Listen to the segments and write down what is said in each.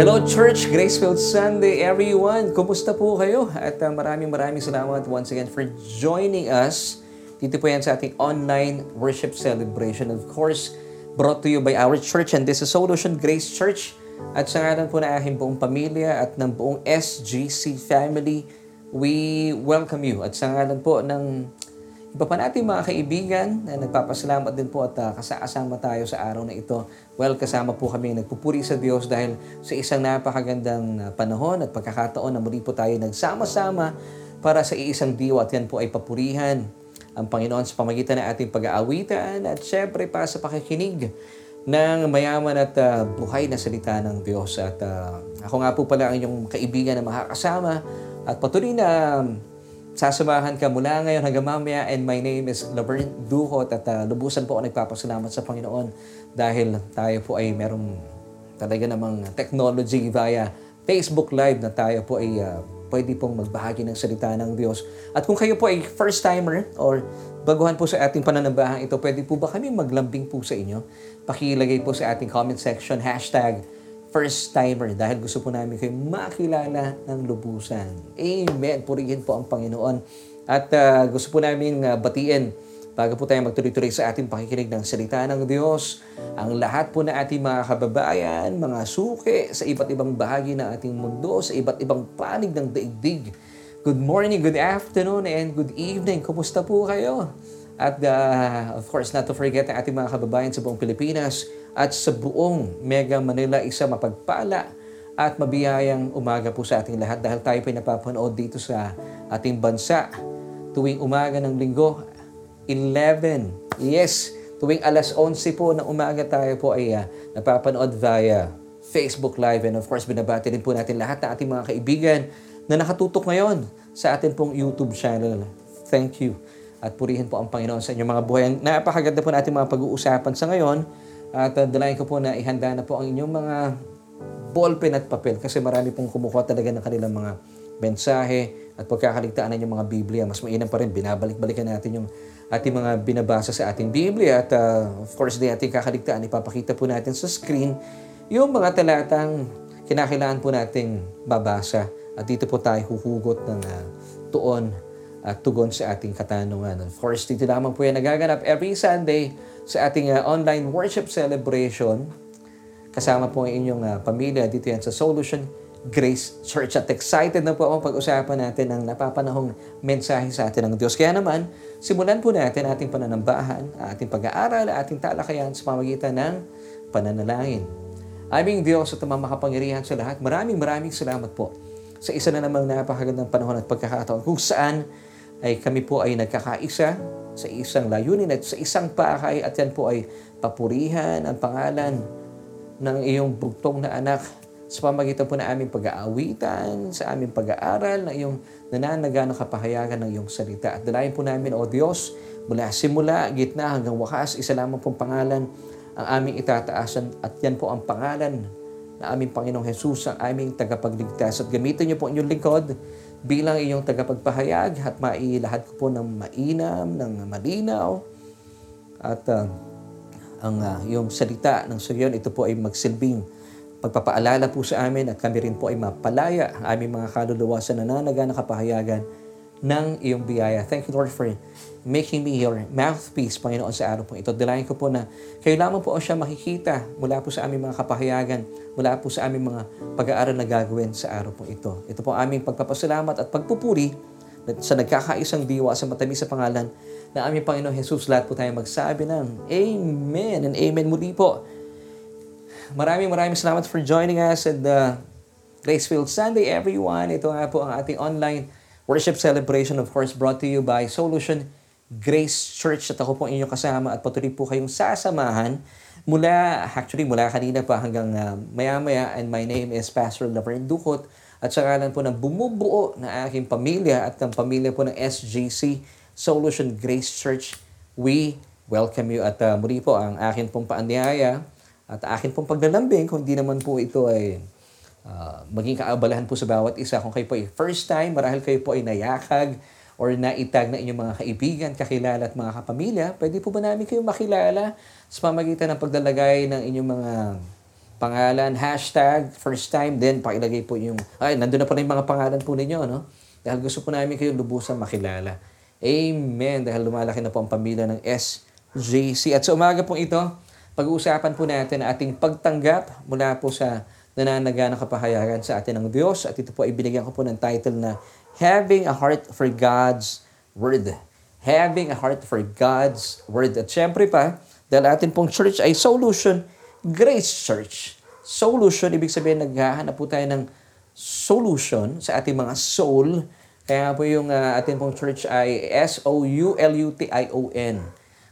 Hello Church, Gracefield Sunday everyone. Kumusta po kayo? At uh, maraming maraming salamat once again for joining us. Dito po yan sa ating online worship celebration. Of course, brought to you by our church and this is Solution Grace Church. At sa ngalan po na aking buong pamilya at ng buong SGC family, we welcome you. At sa ngalan po ng Iba pa natin mga kaibigan na nagpapasalamat din po at uh, kasama tayo sa araw na ito. Well, kasama po kami nagpupuri sa Diyos dahil sa isang napakagandang ah, panahon at pagkakataon na muli po tayo nagsama-sama para sa iisang diwa at yan po ay papurihan ang Panginoon sa pamagitan ng ating pag-aawitan at syempre pa sa pakikinig ng mayaman at uh, buhay na salita ng Diyos. At uh, ako nga po pala ang inyong kaibigan na makakasama at patuloy na Sasamahan ka mula ngayon hanggang mamaya and my name is Laverne Duhot at uh, lubusan po ako nagpapasalamat sa Panginoon dahil tayo po ay merong talaga namang technology via Facebook Live na tayo po ay uh, pwede pong magbahagi ng salita ng Diyos. At kung kayo po ay first timer or baguhan po sa ating pananambahang ito, pwede po ba kami maglambing po sa inyo? Pakilagay po sa ating comment section, hashtag first timer dahil gusto po namin kayo makilala ng lubusan. Amen. Purihin po ang Panginoon. At uh, gusto po namin uh, batiin bago po tayo magtuloy-tuloy sa ating pakikinig ng salita ng Diyos, ang lahat po na ating mga kababayan, mga suki sa iba't ibang bahagi ng ating mundo, sa iba't ibang panig ng daigdig. Good morning, good afternoon, and good evening. Kumusta po kayo? At uh, of course, not to forget ang ating mga kababayan sa buong Pilipinas, at sa buong Mega Manila isa mapagpala at mabiyayang umaga po sa ating lahat dahil tayo po napapanood dito sa ating bansa tuwing umaga ng linggo 11. Yes, tuwing alas 11 po ng umaga tayo po ay uh, napapanood via Facebook Live and of course binabati din po natin lahat ng ating mga kaibigan na nakatutok ngayon sa ating pong YouTube channel. Thank you. At purihin po ang Panginoon sa inyong mga buhay. Napakaganda po natin mga pag-uusapan sa ngayon at uh, dalayan ko po na ihanda na po ang inyong mga ballpen at papel kasi marami pong kumukuha talaga ng kanilang mga mensahe at pagkakaligtaan ng mga Biblia. Mas mainam pa rin, binabalik-balikan natin yung ating mga binabasa sa ating Biblia at uh, of course, di ating kakaligtaan, ipapakita po natin sa screen yung mga talatang kinakailangan po nating babasa. At dito po tayo huhugot ng uh, tuon at tugon sa ating katanungan. Of course, dito lamang po yan nagaganap every Sunday sa ating uh, online worship celebration. Kasama po ang inyong uh, pamilya dito yan sa Solution Grace Church. At excited na po ako pag-usapan natin ang napapanahong mensahe sa atin ng Diyos. Kaya naman, simulan po natin ating pananambahan, ating pag-aaral, ating talakayan sa pamagitan ng pananalangin. Aming Diyos at makapangyarihan sa lahat, maraming maraming salamat po sa isa na namang napakagandang panahon at pagkakataon kung saan ay kami po ay nagkakaisa sa isang layunin at sa isang pakay at yan po ay papurihan ang pangalan ng iyong bugtong na anak sa pamagitan po na aming pag-aawitan, sa aming pag-aaral, na iyong nananaga ng kapahayagan ng iyong salita. At dalayan po namin, O Diyos, mula simula, gitna hanggang wakas, isa lamang pong pangalan ang aming itataasan at yan po ang pangalan na aming Panginoong Jesus, ang aming tagapagligtas. At gamitin niyo po inyong lingkod bilang iyong tagapagpahayag at mailahad ko po ng mainam, ng malinaw at uh, ang uh, iyong salita ng Suryon, ito po ay magsilbing pagpapaalala po sa amin at kami rin po ay mapalaya ang aming mga kaluluwa sa nananaga na kapahayagan ng iyong biyaya. Thank you, Lord, for making me your mouthpiece, Panginoon, sa araw po ito. Dalayan ko po na kayo lamang po siya makikita mula po sa aming mga kapahayagan, mula po sa aming mga pag-aaral na gagawin sa araw po ito. Ito po aming pagpapasalamat at pagpupuri sa nagkakaisang diwa sa matamis sa pangalan na aming Panginoon Jesus. Lahat po tayo magsabi ng Amen and Amen muli po. Maraming maraming salamat for joining us at the Gracefield Sunday, everyone. Ito nga po ang ating online worship celebration, of course, brought to you by Solution Grace Church. At ako po inyong kasama at patuloy po kayong sasamahan mula, actually mula kanina pa hanggang uh, maya-maya. And my name is Pastor Laverne Ducot. At sa kalan po ng bumubuo na aking pamilya at ng pamilya po ng SGC Solution Grace Church, we welcome you. At uh, muli po ang akin pong paanyaya at akin pong paglalambing kung hindi naman po ito ay uh, maging kaabalahan po sa bawat isa. Kung kayo po ay first time, marahil kayo po ay nayakag or naitag na inyong mga kaibigan, kakilala at mga kapamilya, pwede po ba namin kayo makilala sa pamagitan ng paglalagay ng inyong mga pangalan, hashtag, first time, then pakilagay po yung, ay, nandun na pala yung mga pangalan po ninyo, no? Dahil gusto po namin kayo lubusan makilala. Amen. Dahil lumalaki na po ang pamilya ng SJC. At sa umaga po ito, pag-uusapan po natin ating pagtanggap mula po sa nananaga ng kapahayagan sa atin ng Diyos. At ito po ay binigyan ko po ng title na Having a Heart for God's Word. Having a Heart for God's Word. At syempre pa, dahil atin pong church ay Solution Grace Church. Solution, ibig sabihin naghahanap po tayo ng solution sa ating mga soul. Kaya po yung uh, ating pong church ay S-O-U-L-U-T-I-O-N.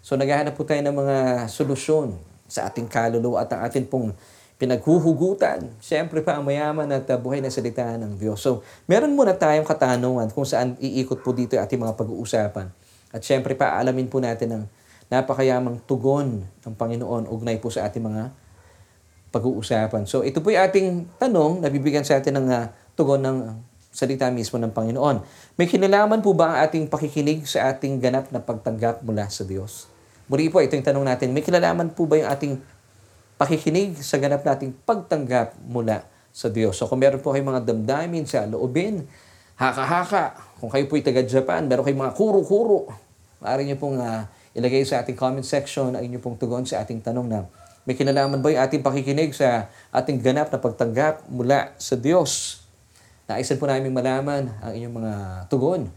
So naghahanap po tayo ng mga solusyon sa ating kaluluwa at ang ating pong pinaghuhugutan. Siyempre pa ang mayaman at uh, buhay na salita ng Diyos. So meron muna tayong katanungan kung saan iikot po dito ating mga pag-uusapan. At siyempre pa alamin po natin ang napakayamang tugon ng Panginoon ugnay po sa ating mga pag-uusapan. So ito po yung ating tanong na bibigyan sa atin ng uh, tugon ng salita mismo ng Panginoon. May kinalaman po ba ang ating pakikinig sa ating ganap na pagtanggap mula sa Dos? Muli po, ito yung tanong natin. May kinalaman po ba yung ating pakikinig sa ganap nating pagtanggap mula sa Diyos? So kung meron po kayong mga damdamin sa loobin, haka-haka, kung kayo po ay taga-Japan, meron kayong mga kuro-kuro, maaari niyo pong uh, ilagay sa ating comment section ang inyong pong tugon sa ating tanong na may kinalaman ba yung ating pakikinig sa ating ganap na pagtanggap mula sa Diyos? Naisan po namin malaman ang inyong mga tugon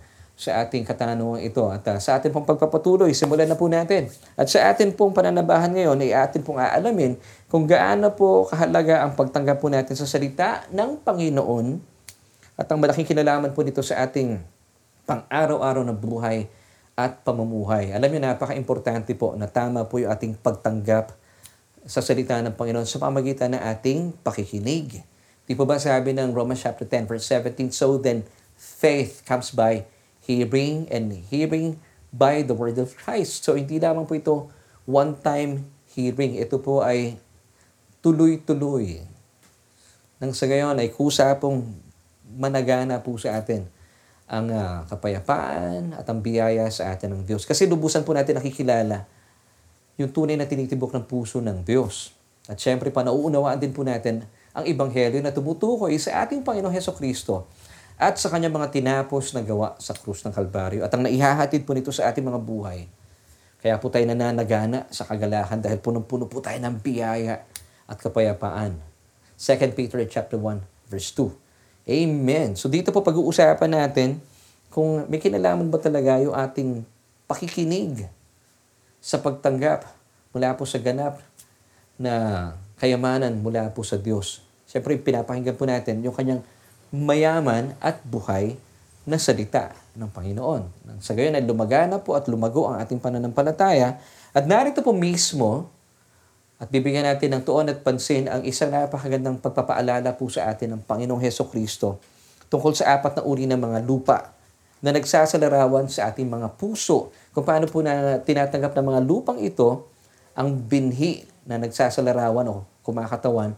sa ating katanungan ito. At uh, sa ating pong pagpapatuloy, simulan na po natin. At sa atin pong pananabahan ngayon, ay atin pong aalamin kung gaano po kahalaga ang pagtanggap po natin sa salita ng Panginoon at ang malaking kinalaman po nito sa ating pang-araw-araw na buhay at pamumuhay. Alam niyo, napaka-importante po na tama po yung ating pagtanggap sa salita ng Panginoon sa pamagitan ng ating pakikinig. Di po ba sabi ng Romans chapter 10 verse 17, So then, faith comes by hearing and hearing by the word of Christ. So hindi lamang po ito one-time hearing. Ito po ay tuloy-tuloy. Nang sa gayon ay kusa pong managana po sa atin ang uh, kapayapaan at ang biyaya sa atin ng Diyos. Kasi lubusan po natin nakikilala yung tunay na tinitibok ng puso ng Diyos. At syempre pa, nauunawaan din po natin ang Ebanghelyo na tumutukoy sa ating Panginoong Heso Kristo at sa kanyang mga tinapos na gawa sa krus ng Kalbaryo at ang naihahatid po nito sa ating mga buhay. Kaya po tayo nananagana sa kagalahan dahil punong-puno po tayo ng biyaya at kapayapaan. 2 Peter chapter 1 verse 2. Amen. So dito po pag-uusapan natin kung may kinalaman ba talaga yung ating pakikinig sa pagtanggap mula po sa ganap na kayamanan mula po sa Diyos. Siyempre, pinapakinggan po natin yung kanyang mayaman at buhay na salita ng Panginoon. Sa gayon ay lumagana po at lumago ang ating pananampalataya. At narito po mismo, at bibigyan natin ng tuon at pansin ang isang napakagandang pagpapaalala po sa atin ng Panginoong Heso Kristo tungkol sa apat na uri ng mga lupa na nagsasalarawan sa ating mga puso. Kung paano po na tinatanggap ng mga lupang ito ang binhi na nagsasalarawan o kumakatawan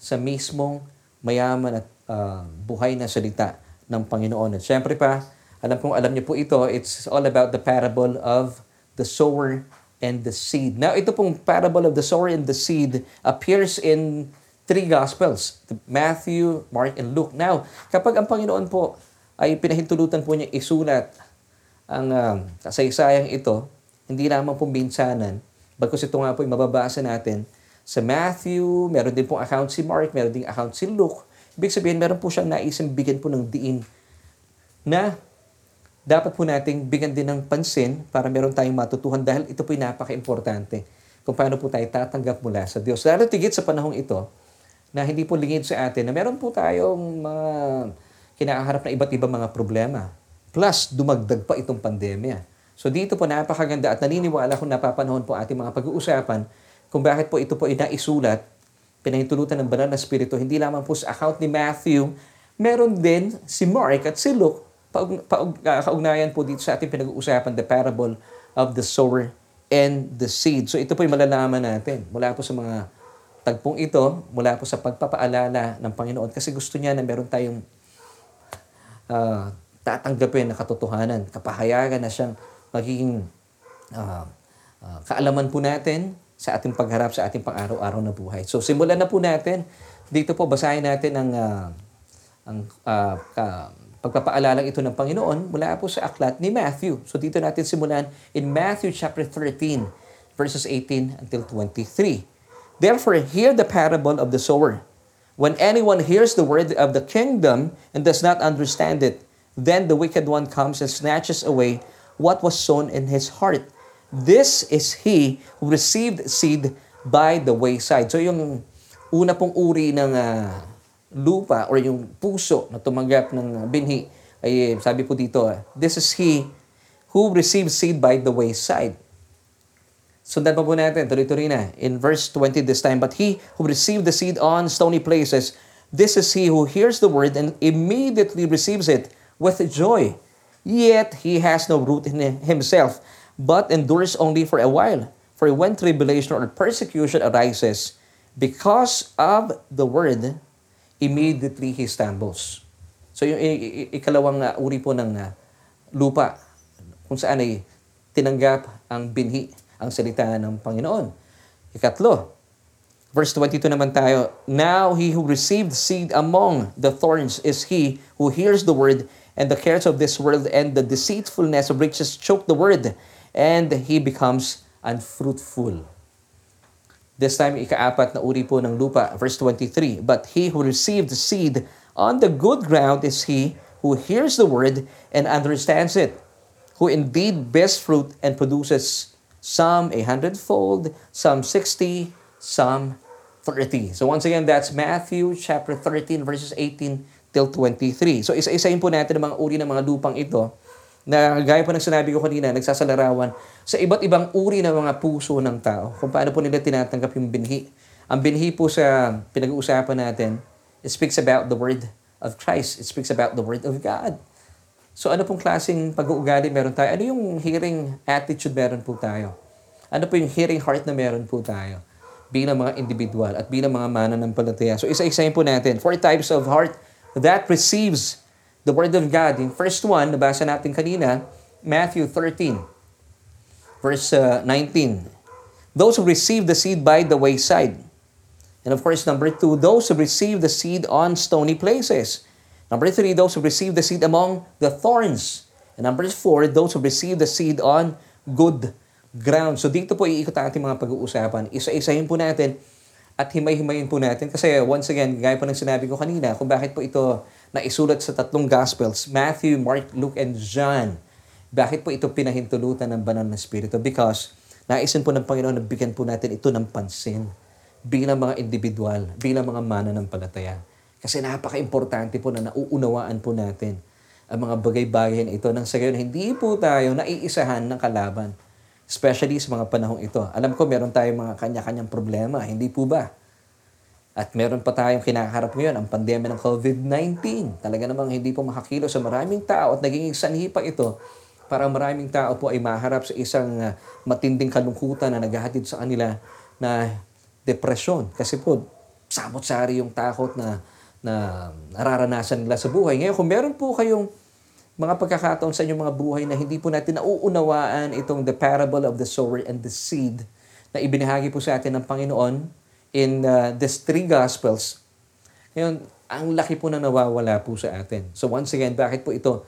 sa mismong mayaman at uh, buhay na salita ng Panginoon. At syempre pa, alam kong alam niyo po ito, it's all about the parable of the sower and the seed. Now, ito pong parable of the sower and the seed appears in three Gospels, Matthew, Mark, and Luke. Now, kapag ang Panginoon po ay pinahintulutan po niya isulat ang uh, kasaysayang ito, hindi lamang po binsanan, bagkus ito nga po ay mababasa natin sa Matthew, meron din pong account si Mark, meron din account si Luke. Ibig sabihin, meron po siyang naisang bigyan po ng diin na dapat po nating bigyan din ng pansin para meron tayong matutuhan dahil ito po napaka-importante kung paano po tayo tatanggap mula sa Diyos. Lalo tigit sa panahong ito na hindi po lingid sa atin na meron po tayong mga kinakaharap na iba't ibang mga problema. Plus, dumagdag pa itong pandemya. So dito po napakaganda at naniniwala kung napapanahon po ating mga pag-uusapan kung bakit po ito po inaisulat, pinahintulutan ng banal na spirito, hindi lamang po sa account ni Matthew, meron din si Mark at si Luke paug, paug, uh, kaugnayan po dito sa ating pinag-uusapan, the parable of the sower and the seed. So ito po yung malalaman natin mula po sa mga tagpong ito, mula po sa pagpapaalala ng Panginoon kasi gusto niya na meron tayong uh, tatanggapin na katotohanan, kapahayagan na siyang magiging uh, uh, kaalaman po natin sa ating pagharap sa ating pang-araw-araw na buhay. So simulan na po natin. Dito po basahin natin ang uh, ang uh, ka, pagpapaalalang ito ng Panginoon mula po sa aklat ni Matthew. So dito natin simulan in Matthew chapter 13 verses 18 until 23. Therefore hear the parable of the sower. When anyone hears the word of the kingdom and does not understand it, then the wicked one comes and snatches away what was sown in his heart. This is he who received seed by the wayside. So yung una pong uri ng uh, lupa or yung puso na tumanggap ng binhi ay sabi po dito, uh, this is he who received seed by the wayside. Sundan pa po natin, tuloy-tuloy na. In verse 20 this time, But he who received the seed on stony places, this is he who hears the word and immediately receives it with joy. Yet he has no root in himself, but endures only for a while. For when tribulation or persecution arises because of the word, immediately he stumbles. So yung ikalawang uh, uri po ng uh, lupa, kung saan ay tinanggap ang binhi, ang salita ng Panginoon. Ikatlo, verse 22 naman tayo, Now he who received seed among the thorns is he who hears the word, and the cares of this world and the deceitfulness of riches choke the word, and he becomes unfruitful. This time, ikaapat na uri po ng lupa, verse 23. But he who received seed on the good ground is he who hears the word and understands it, who indeed bears fruit and produces some a hundredfold, some sixty, some thirty. So once again, that's Matthew chapter 13, verses 18 till 23. So isa-isahin po natin ang mga uri ng mga lupang ito na gaya po ng sinabi ko kanina, nagsasalarawan sa iba't ibang uri ng mga puso ng tao, kung paano po nila tinatanggap yung binhi. Ang binhi po sa pinag-uusapan natin, it speaks about the Word of Christ. It speaks about the Word of God. So ano pong klaseng pag-uugali meron tayo? Ano yung hearing attitude meron po tayo? Ano po yung hearing heart na meron po tayo? Bilang mga individual at bilang mga mananampalataya. So isa-isahin po natin. Four types of heart that receives the Word of God. Yung first one, nabasa natin kanina, Matthew 13, verse uh, 19. Those who receive the seed by the wayside. And of course, number two, those who receive the seed on stony places. Number three, those who receive the seed among the thorns. And number four, those who receive the seed on good ground. So dito po iikot ang ating mga pag-uusapan. Isa-isahin po natin at himay-himayin po natin. Kasi once again, gaya po ng sinabi ko kanina, kung bakit po ito na isulat sa tatlong Gospels, Matthew, Mark, Luke, and John. Bakit po ito pinahintulutan ng banal na Espiritu? Because naisin po ng Panginoon na bigyan po natin ito ng pansin bilang mga individual, bilang mga mana ng palataya. Kasi napaka-importante po na nauunawaan po natin ang mga bagay-bagay na ito nang sa gayon hindi po tayo naiisahan ng kalaban. Especially sa mga panahong ito. Alam ko meron tayong mga kanya-kanyang problema, hindi po ba? At meron pa tayong kinakaharap ngayon, ang pandemya ng COVID-19. Talaga namang hindi po makakilo sa maraming tao at naging sanhi pa ito para maraming tao po ay maharap sa isang uh, matinding kalungkutan na naghahatid sa kanila na depresyon. Kasi po, sabot-sari yung takot na, na nararanasan nila sa buhay. Ngayon, kung meron po kayong mga pagkakataon sa inyong mga buhay na hindi po natin nauunawaan itong the parable of the sower and the seed na ibinahagi po sa atin ng Panginoon, in uh, these three Gospels, ngayon, ang laki po na nawawala po sa atin. So once again, bakit po ito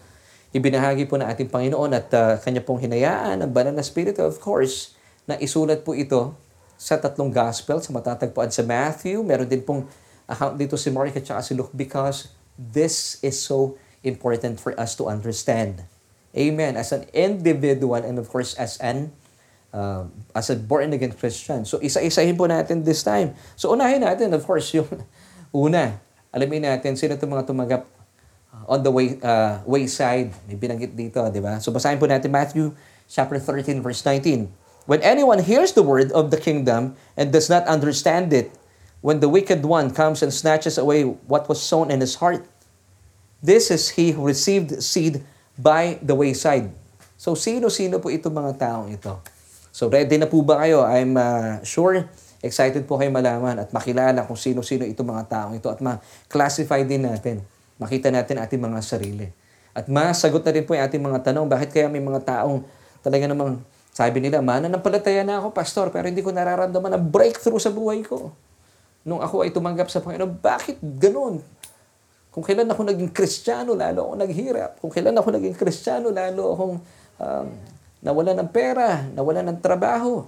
ibinahagi po ng ating Panginoon at uh, kanya pong hinayaan ang banal na Spirit, of course, na isulat po ito sa tatlong Gospel, sa matatagpuan sa Matthew, meron din pong account dito si Mark at saka si Luke because this is so important for us to understand. Amen. As an individual and of course as an uh, as a born-again Christian. So, isa-isahin po natin this time. So, unahin natin, of course, yung una. Alamin natin, sino itong mga tumaganggap uh, on the way uh, wayside. May binanggit dito, di ba? So, basahin po natin Matthew chapter 13, verse 19. When anyone hears the word of the kingdom and does not understand it, when the wicked one comes and snatches away what was sown in his heart, this is he who received seed by the wayside. So, sino-sino po itong mga taong ito? So ready na po ba kayo? I'm uh, sure excited po kayo malaman at makilala kung sino-sino itong mga taong ito at ma-classify din natin. Makita natin ating mga sarili. At masagot na rin po yung ating mga tanong, bakit kaya may mga taong talaga namang Sabi nila, mananampalataya na ako, pastor, pero hindi ko nararamdaman ang breakthrough sa buhay ko. Nung ako ay tumanggap sa Panginoon, bakit ganun? Kung kailan ako naging kristyano, lalo ako naghirap. Kung kailan ako naging kristyano, lalo akong um, nawalan ng pera, nawalan ng trabaho.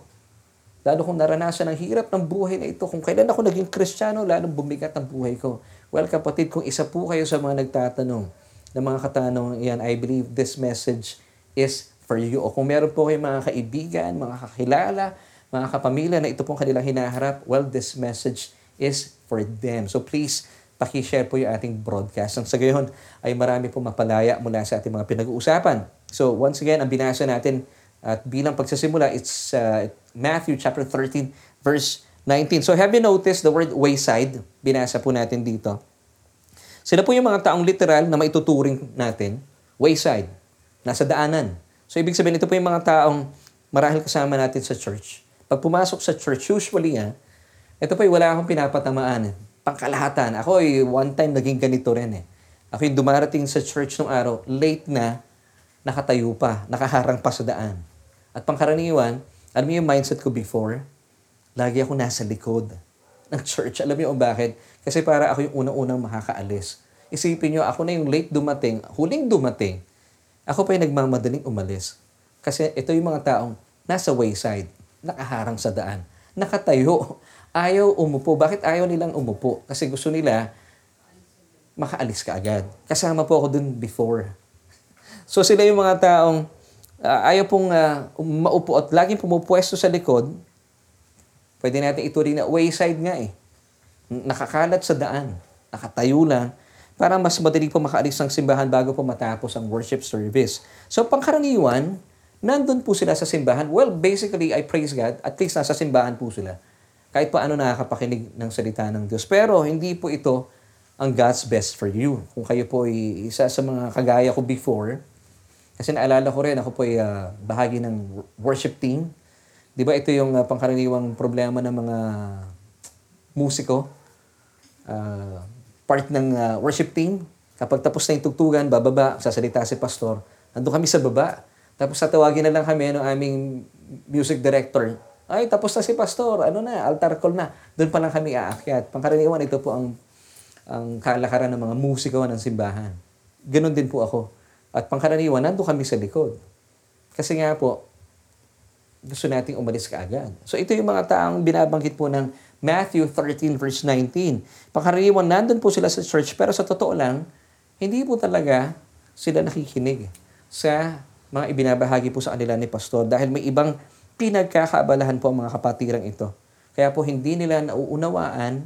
Lalo kong naranasan ang hirap ng buhay na ito. Kung kailan ako naging kristyano, lalo bumigat ang buhay ko. Well, kapatid, kung isa po kayo sa mga nagtatanong ng mga katanong yan, I believe this message is for you. O kung meron po kayong mga kaibigan, mga kakilala, mga kapamilya na ito pong kanilang hinaharap, well, this message is for them. So please, pakishare po yung ating broadcast. Ang sa gayon ay marami po mapalaya mula sa ating mga pinag-uusapan. So once again, ang binasa natin at bilang pagsasimula, it's uh, Matthew chapter 13 verse 19. So have you noticed the word wayside? Binasa po natin dito. Sila po yung mga taong literal na maituturing natin. Wayside. Nasa daanan. So ibig sabihin, ito po yung mga taong marahil kasama natin sa church. Pag pumasok sa church, usually, ah, ito po yung wala akong pinapatamaan. Pangkalahatan. Ako ay one time naging ganito rin eh. Ako yung dumarating sa church nung araw, late na, nakatayo pa, nakaharang pa sa daan. At pangkaraniwan, alam mo yung mindset ko before? Lagi ako nasa likod ng church. Alam mo yung bakit? Kasi para ako yung unang-unang makakaalis. Isipin nyo, ako na yung late dumating, huling dumating. Ako pa yung nagmamadaling umalis. Kasi ito yung mga taong nasa wayside, nakaharang sa daan, nakatayo, ayaw umupo. Bakit ayaw nilang umupo? Kasi gusto nila makaalis ka agad. Kasama po ako dun before. So sila yung mga taong uh, ayaw pong uh, maupo at laging pumupwesto sa likod, pwede natin ituring na wayside nga eh. Nakakalat sa daan, nakatayo lang, para mas madali po makaalis ng simbahan bago po matapos ang worship service. So pangkaraniwan, nandun po sila sa simbahan. Well, basically, I praise God, at least nasa simbahan po sila. Kahit pa ano nakakapakinig ng salita ng Diyos. Pero hindi po ito ang God's best for you. Kung kayo po ay isa sa mga kagaya ko before, kasi naalala ko rin, ako po ay uh, bahagi ng worship team. Di ba ito yung uh, pangkaraniwang problema ng mga musiko? Uh, part ng uh, worship team. Kapag tapos na yung tugtugan, bababa, sasalita si pastor. Nandun kami sa baba. Tapos tatawagin na lang kami ng aming music director. Ay, tapos na si pastor. Ano na, altar call na. Doon pa lang kami aakyat. Pangkaraniwan, ito po ang, ang kalakaran ng mga musiko ng simbahan. Ganon din po ako. At pangkaraniwan, nando kami sa likod. Kasi nga po, gusto nating umalis ka agad. So ito yung mga taong binabanggit po ng Matthew 13 verse 19. Pangkaraniwan, nandun po sila sa church, pero sa totoo lang, hindi po talaga sila nakikinig sa mga ibinabahagi po sa kanila ni Pastor dahil may ibang pinagkakaabalahan po ang mga kapatirang ito. Kaya po hindi nila nauunawaan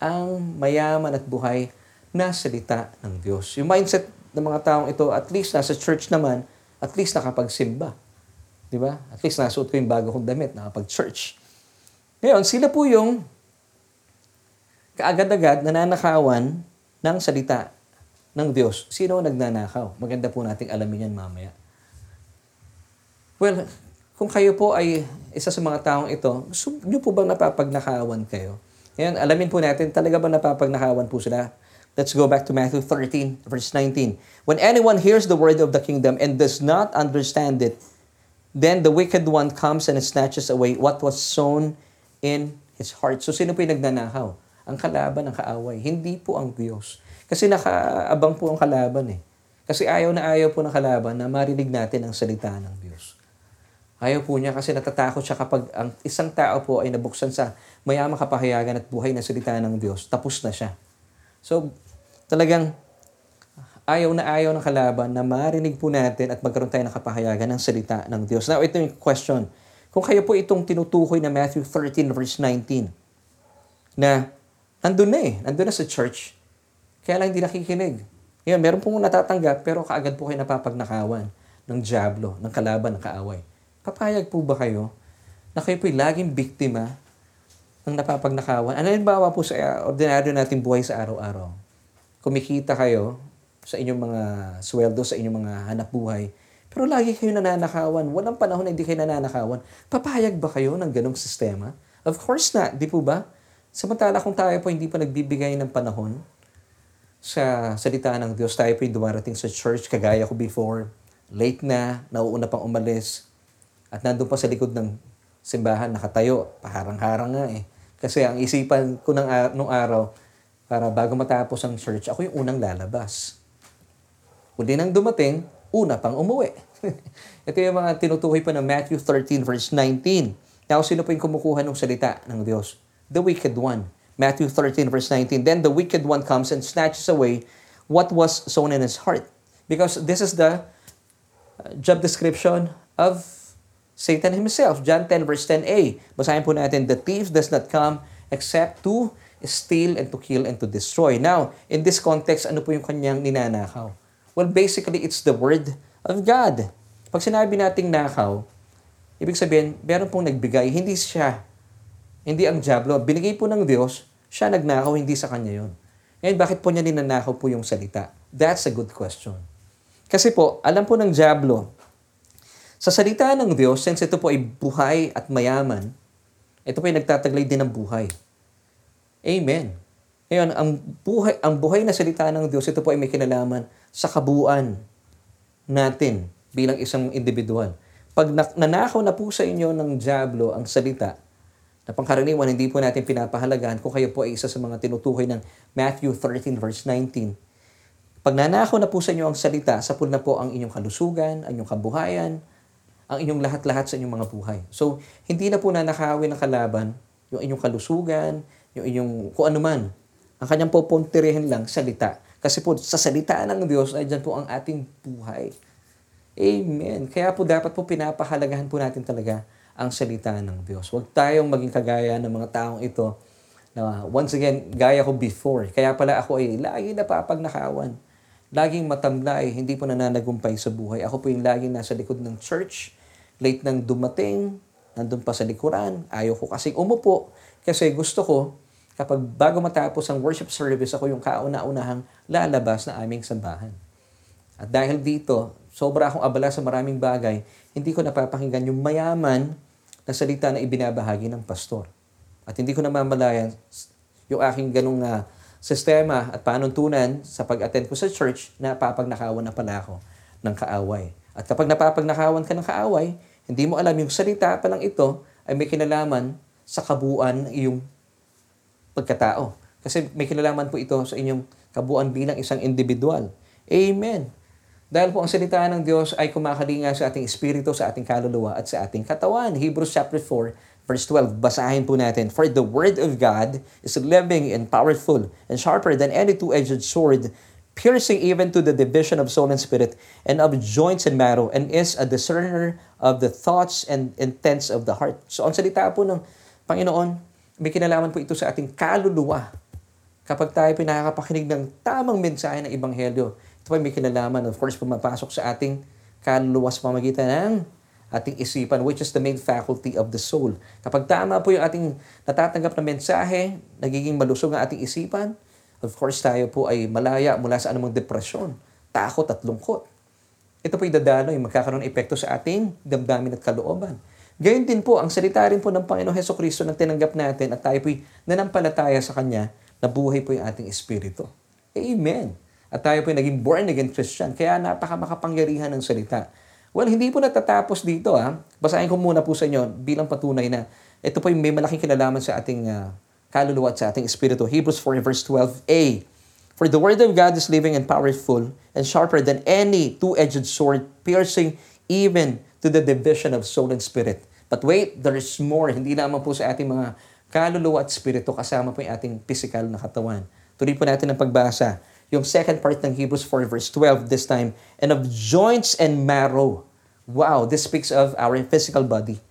ang mayaman at buhay na salita ng Diyos. Yung mindset ng mga taong ito, at least nasa church naman, at least nakapagsimba. Di ba? At least nasuot ko yung bago kong damit, nakapag-church. Ngayon, sila po yung kaagad-agad nananakawan ng salita ng Diyos. Sino ang nagnanakaw? Maganda po nating alamin yan mamaya. Well, kung kayo po ay isa sa mga taong ito, gusto nyo po bang napapagnakawan kayo? Ngayon, alamin po natin, talaga ba napapagnakawan po sila? Let's go back to Matthew 13, verse 19. When anyone hears the word of the kingdom and does not understand it, then the wicked one comes and snatches away what was sown in his heart. So sino po yung nagnanakaw? Ang kalaban ng kaaway. Hindi po ang Diyos. Kasi nakaabang po ang kalaban eh. Kasi ayaw na ayaw po ng kalaban na marinig natin ang salita ng Diyos. Ayaw po niya kasi natatakot siya kapag ang isang tao po ay nabuksan sa mayamang kapahayagan at buhay na salita ng Diyos, tapos na siya. So, talagang ayaw na ayaw ng kalaban na marinig po natin at magkaroon tayo ng kapahayagan ng salita ng Diyos. Now, ito yung question. Kung kayo po itong tinutukoy na Matthew 13 verse 19, na nandun na eh, nandun na sa church, kaya lang hindi nakikinig. Ngayon, meron pong natatanggap, pero kaagad po kayo napapagnakawan ng diablo, ng kalaban, ng kaaway. Papayag po ba kayo na kayo po'y laging biktima ng napapagnakawan? Ano yung bawa po sa ordinaryo nating buhay sa araw-araw? Kumikita kayo sa inyong mga sweldo, sa inyong mga hanap buhay, pero lagi kayo nananakawan. Walang panahon na hindi kayo nananakawan. Papayag ba kayo ng ganong sistema? Of course not, di po ba? Samantala kung tayo po hindi pa nagbibigay ng panahon sa salita ng Diyos, tayo po yung dumarating sa church, kagaya ko before, late na, nauuna pang umalis, At nandun pa sa likod ng simbahan, nakatayo, paharang-harang nga eh. Kasi ang isipan ko ng, nung araw, para bago matapos ang church, ako yung unang lalabas. Kundi nang dumating, una pang umuwi. Ito yung mga tinutukoy pa ng Matthew 13 verse 19. Now, sino po yung kumukuha ng salita ng Diyos? The wicked one. Matthew 13 verse 19. Then the wicked one comes and snatches away what was sown in his heart. Because this is the uh, job description of Satan himself. John 10 verse 10a. Basahin po natin, The thief does not come except to steal and to kill and to destroy. Now, in this context, ano po yung kanyang ninanakaw? Well, basically, it's the word of God. Pag sinabi nating nakaw, ibig sabihin, meron pong nagbigay, hindi siya. Hindi ang Diablo. Binigay po ng Diyos, siya nagnakaw, hindi sa kanya yon. Ngayon, bakit po niya ninanakaw po yung salita? That's a good question. Kasi po, alam po ng Diablo, sa salita ng Diyos, since ito po ay buhay at mayaman, ito po ay nagtataglay din ng buhay. Amen. Ngayon, ang buhay, ang buhay na salita ng Diyos, ito po ay may kinalaman sa kabuuan natin bilang isang individual. Pag nanakaw na po sa inyo ng Diablo ang salita, na pangkaraniwan hindi po natin pinapahalagaan kung kayo po ay isa sa mga tinutukoy ng Matthew 13 verse 19. Pag nanakaw na po sa inyo ang salita, sapul na po ang inyong kalusugan, ang inyong kabuhayan, ang inyong lahat-lahat sa inyong mga buhay. So, hindi na po nanakawin ng kalaban yung inyong kalusugan, yung inyong kung ano man. Ang kanyang pupuntirehin lang, salita. Kasi po, sa salita ng Diyos, ay dyan po ang ating buhay. Amen. Kaya po dapat po pinapahalagahan po natin talaga ang salita ng Diyos. Huwag tayong maging kagaya ng mga taong ito na once again, gaya ko before. Kaya pala ako ay lagi napapagnakawan. Laging matamlay, hindi po nananagumpay sa buhay. Ako po yung laging nasa likod ng church, late nang dumating, nandun pa sa likuran, ayaw ko kasing umupo. Kasi gusto ko, kapag bago matapos ang worship service, ako yung kauna-unahang lalabas na aming sambahan. At dahil dito, sobra akong abala sa maraming bagay, hindi ko napapakinggan yung mayaman na salita na ibinabahagi ng pastor. At hindi ko namamalayan yung aking ganong uh, sistema at panuntunan sa pag-attend ko sa church na papagnakawan na pala ako ng kaaway. At kapag napapagnakawan ka ng kaaway, hindi mo alam yung salita pa lang ito ay may kinalaman sa kabuuan ng iyong pagkatao. Kasi may kinalaman po ito sa inyong kabuuan bilang isang individual. Amen. Dahil po ang salita ng Diyos ay kumakalinga sa ating espiritu, sa ating kaluluwa at sa ating katawan. Hebrews chapter 4, verse 12. Basahin po natin. For the word of God is living and powerful and sharper than any two-edged sword, piercing even to the division of soul and spirit and of joints and marrow, and is a discerner of the thoughts and intents of the heart. So ang salita po ng Panginoon, may kinalaman po ito sa ating kaluluwa. Kapag tayo pinakakapakinig ng tamang mensahe ng Ebanghelyo, ito ay may kinalaman, of course, pumapasok sa ating kaluluwa sa pamagitan ng ating isipan, which is the main faculty of the soul. Kapag tama po yung ating natatanggap na mensahe, nagiging malusog ang ating isipan, of course, tayo po ay malaya mula sa anumang depresyon, takot at lungkot. Ito po yung dadaloy, magkakaroon ng epekto sa ating damdamin at kalooban. Gayon din po, ang salita rin po ng Panginoon Heso Kristo na tinanggap natin at tayo po'y nanampalataya sa Kanya na buhay po yung ating espiritu. Amen. At tayo po'y naging born again Christian. Kaya napaka makapangyarihan ng salita. Well, hindi po natatapos dito. Ha? Basahin ko muna po sa inyo bilang patunay na ito po yung may malaking kinalaman sa ating uh, kaluluwa at sa ating espiritu. Hebrews 4 verse 12a. For the word of God is living and powerful and sharper than any two-edged sword, piercing even to the division of soul and spirit. But wait, there is more. Hindi lamang po sa ating mga kaluluwa at spirito, kasama po yung ating physical na katawan. Tuloy po natin ang pagbasa. Yung second part ng Hebrews 4 verse 12 this time, and of joints and marrow. Wow, this speaks of our physical body.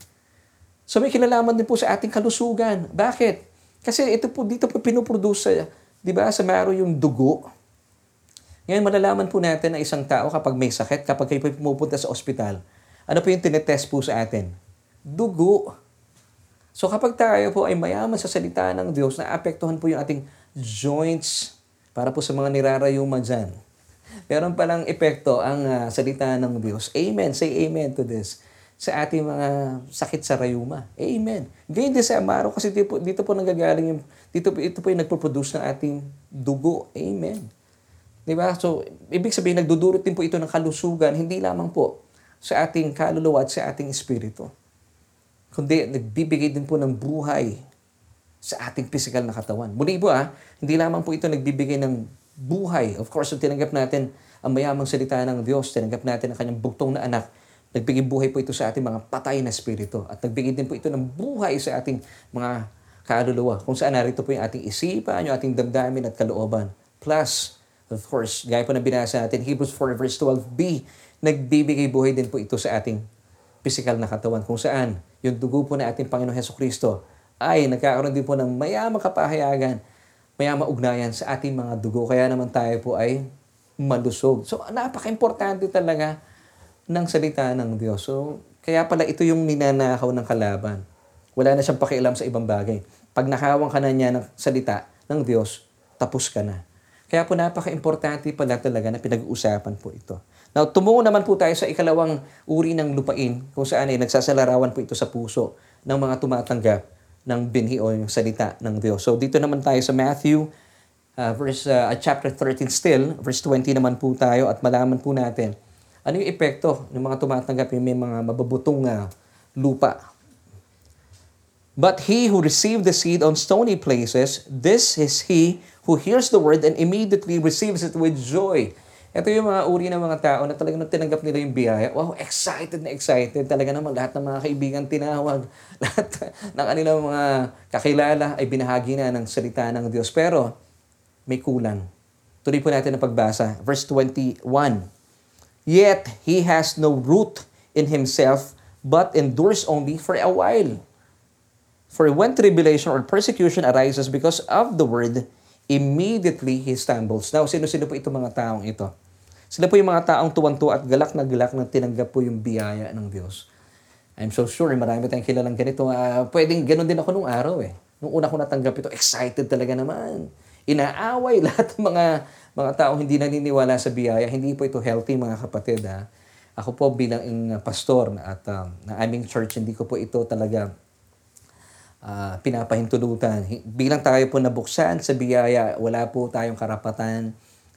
So may kinalaman din po sa ating kalusugan. Bakit? Kasi ito po, dito po pinuproduce di ba, sa marrow yung dugo. Ngayon, malalaman po natin na isang tao kapag may sakit, kapag kayo pumupunta sa ospital, ano po yung tinetest po sa atin? Dugo. So kapag tayo po ay mayaman sa salita ng Diyos, naapektuhan po yung ating joints para po sa mga nirarayuma dyan. Meron palang epekto ang uh, salita ng Diyos. Amen. Say amen to this. Sa ating mga sakit sa rayuma. Amen. Ganyan din sa amaro kasi dito po, dito po nanggagaling yung, dito ito po yung nagpo-produce ng ating dugo. Amen. Di ba? So, ibig sabihin, nagdudurot din po ito ng kalusugan, hindi lamang po sa ating kaluluwa at sa ating espiritu. Kundi nagbibigay din po ng buhay sa ating physical na katawan. Muli po ah, hindi lamang po ito nagbibigay ng buhay. Of course, kung tinanggap natin ang mayamang salita ng Diyos, tinanggap natin ang kanyang bugtong na anak, nagbigay buhay po ito sa ating mga patay na espiritu. At nagbigay din po ito ng buhay sa ating mga kaluluwa. Kung saan narito po yung ating isipan, yung ating damdamin at kalooban. Plus, of course, gaya po na binasa natin, Hebrews 4 verse 12b, nagbibigay buhay din po ito sa ating physical na katawan. Kung saan, yung dugo po na ating Panginoon Heso Kristo ay nagkakaroon din po ng mayamang kapahayagan, mayamang ugnayan sa ating mga dugo. Kaya naman tayo po ay malusog. So, napaka-importante talaga ng salita ng Diyos. So, kaya pala ito yung ninanakaw ng kalaban. Wala na siyang pakialam sa ibang bagay. Pag nakawang ka na niya ng salita ng Diyos, tapos ka na. Kaya po napaka-importante pala talaga na pinag-uusapan po ito. Now, tumungo naman po tayo sa ikalawang uri ng lupain kung saan ay nagsasalarawan po ito sa puso ng mga tumatanggap ng binhi o yung salita ng Diyos. So, dito naman tayo sa Matthew uh, verse, uh, chapter 13 still, verse 20 naman po tayo at malaman po natin ano yung epekto ng mga tumatanggap yung may mga mababutong uh, lupa. But he who received the seed on stony places, this is he who hears the word and immediately receives it with joy. Ito yung mga uri ng mga tao na talagang tinanggap nila yung biyaya. Wow, excited na excited. Talaga naman lahat ng mga kaibigan tinawag. Lahat ng kanilang mga kakilala ay binahagi na ng salita ng Diyos. Pero may kulang. Tuloy po natin ang pagbasa. Verse 21. Yet he has no root in himself, but endures only for a while. For when tribulation or persecution arises because of the word, immediately he stumbles. Now, sino-sino po itong mga taong ito? Sila po yung mga taong tuwan-tuwa at galak na galak na tinanggap po yung biyaya ng Diyos. I'm so sure, marami tayong kilalang ganito. Uh, pwedeng ganun din ako nung araw eh. Nung una ko natanggap ito, excited talaga naman. Inaaway lahat ng mga mga taong hindi naniniwala sa biyaya. Hindi po ito healthy mga kapatid. Ha? Ako po bilang uh, pastor at um, na aming church, hindi ko po ito talaga uh, pinapahintulutan. Bilang tayo po nabuksan sa biyaya, wala po tayong karapatan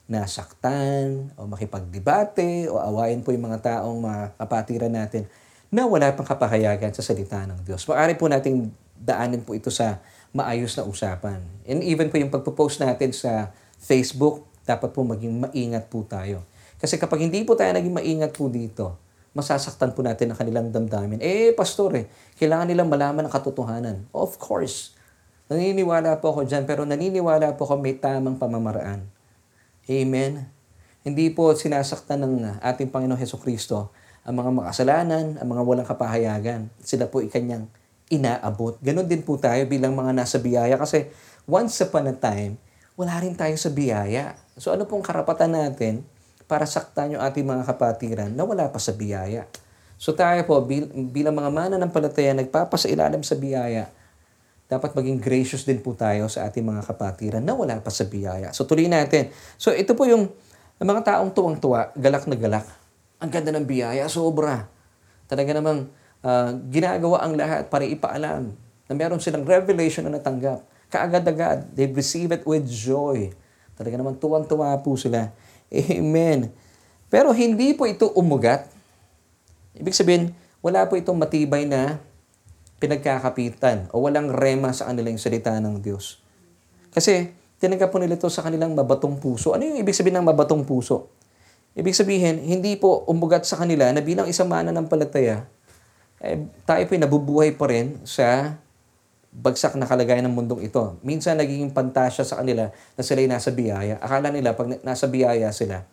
na saktan o makipagdebate o awayin po yung mga taong mga kapatiran natin na wala pang kapahayagan sa salita ng Diyos. Maaari po nating daanin po ito sa maayos na usapan. And even po yung pagpo-post natin sa Facebook, dapat po maging maingat po tayo. Kasi kapag hindi po tayo naging maingat po dito, masasaktan po natin ang kanilang damdamin. Eh, pastor eh, kailangan nilang malaman ang katotohanan. Of course, naniniwala po ako dyan, pero naniniwala po ako may tamang pamamaraan. Amen? Hindi po sinasaktan ng ating Panginoon Heso Kristo ang mga makasalanan, ang mga walang kapahayagan. Sila po ikanyang inaabot. Ganon din po tayo bilang mga nasa biyaya kasi once upon a time, wala rin tayo sa biyaya. So ano pong karapatan natin para saktan yung ating mga kapatiran na wala pa sa biyaya? So tayo po, bil- bilang mga mana ng palataya, nagpapasailalim sa biyaya, dapat maging gracious din po tayo sa ating mga kapatiran na wala pa sa biyaya. So tuloy natin. So ito po yung mga taong tuwang-tuwa, galak na galak. Ang ganda ng biyaya, sobra. Talaga namang uh, ginagawa ang lahat para ipaalam na meron silang revelation na natanggap kaagad-agad. They receive it with joy. Talaga naman tuwang-tuwa po sila. Amen. Pero hindi po ito umugat. Ibig sabihin, wala po itong matibay na pinagkakapitan o walang rema sa kanila yung salita ng Diyos. Kasi tinanggap po nila ito sa kanilang mabatong puso. Ano yung ibig sabihin ng mabatong puso? Ibig sabihin, hindi po umugat sa kanila na bilang isang mananampalataya, eh, tayo po nabubuhay pa rin sa bagsak na kalagayan ng mundong ito. Minsan nagiging pantasya sa kanila na sila ay nasa biyaya. Akala nila pag nasa biyaya sila,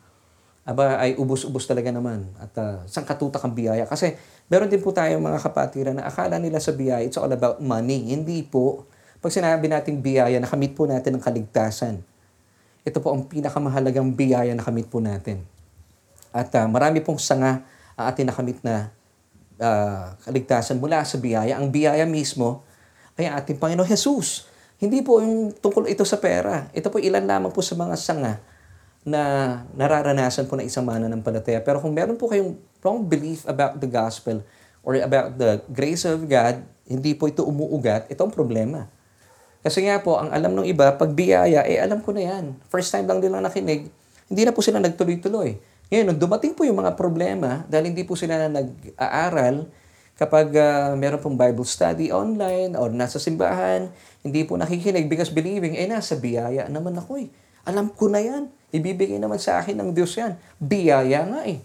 aba ay ubus-ubos talaga naman at uh, sang katutak ang biyaya. Kasi meron din po tayong mga kapatiran na akala nila sa biyaya, it's all about money. Hindi po. Pag sinabi nating biyaya, nakamit po natin ang kaligtasan. Ito po ang pinakamahalagang biyaya na kamit po natin. At uh, marami pong sanga ang ating nakamit na uh, kaligtasan mula sa biyaya. Ang biyaya mismo, ay ating Panginoon Jesus. Hindi po yung tungkol ito sa pera. Ito po ilan lamang po sa mga sanga na nararanasan po na isang mananampalataya. Pero kung meron po kayong wrong belief about the gospel or about the grace of God, hindi po ito umuugat, ito ang problema. Kasi nga po, ang alam ng iba, pag biyaya, eh alam ko na yan. First time lang nilang nakinig, hindi na po sila nagtuloy-tuloy. Ngayon, nung dumating po yung mga problema, dahil hindi po sila nag-aaral, kapag uh, meron pong Bible study online or nasa simbahan, hindi po nakikinig because believing, eh nasa biyaya naman ako eh. Alam ko na yan. Ibibigay naman sa akin ng Diyos yan. Biyaya nga eh.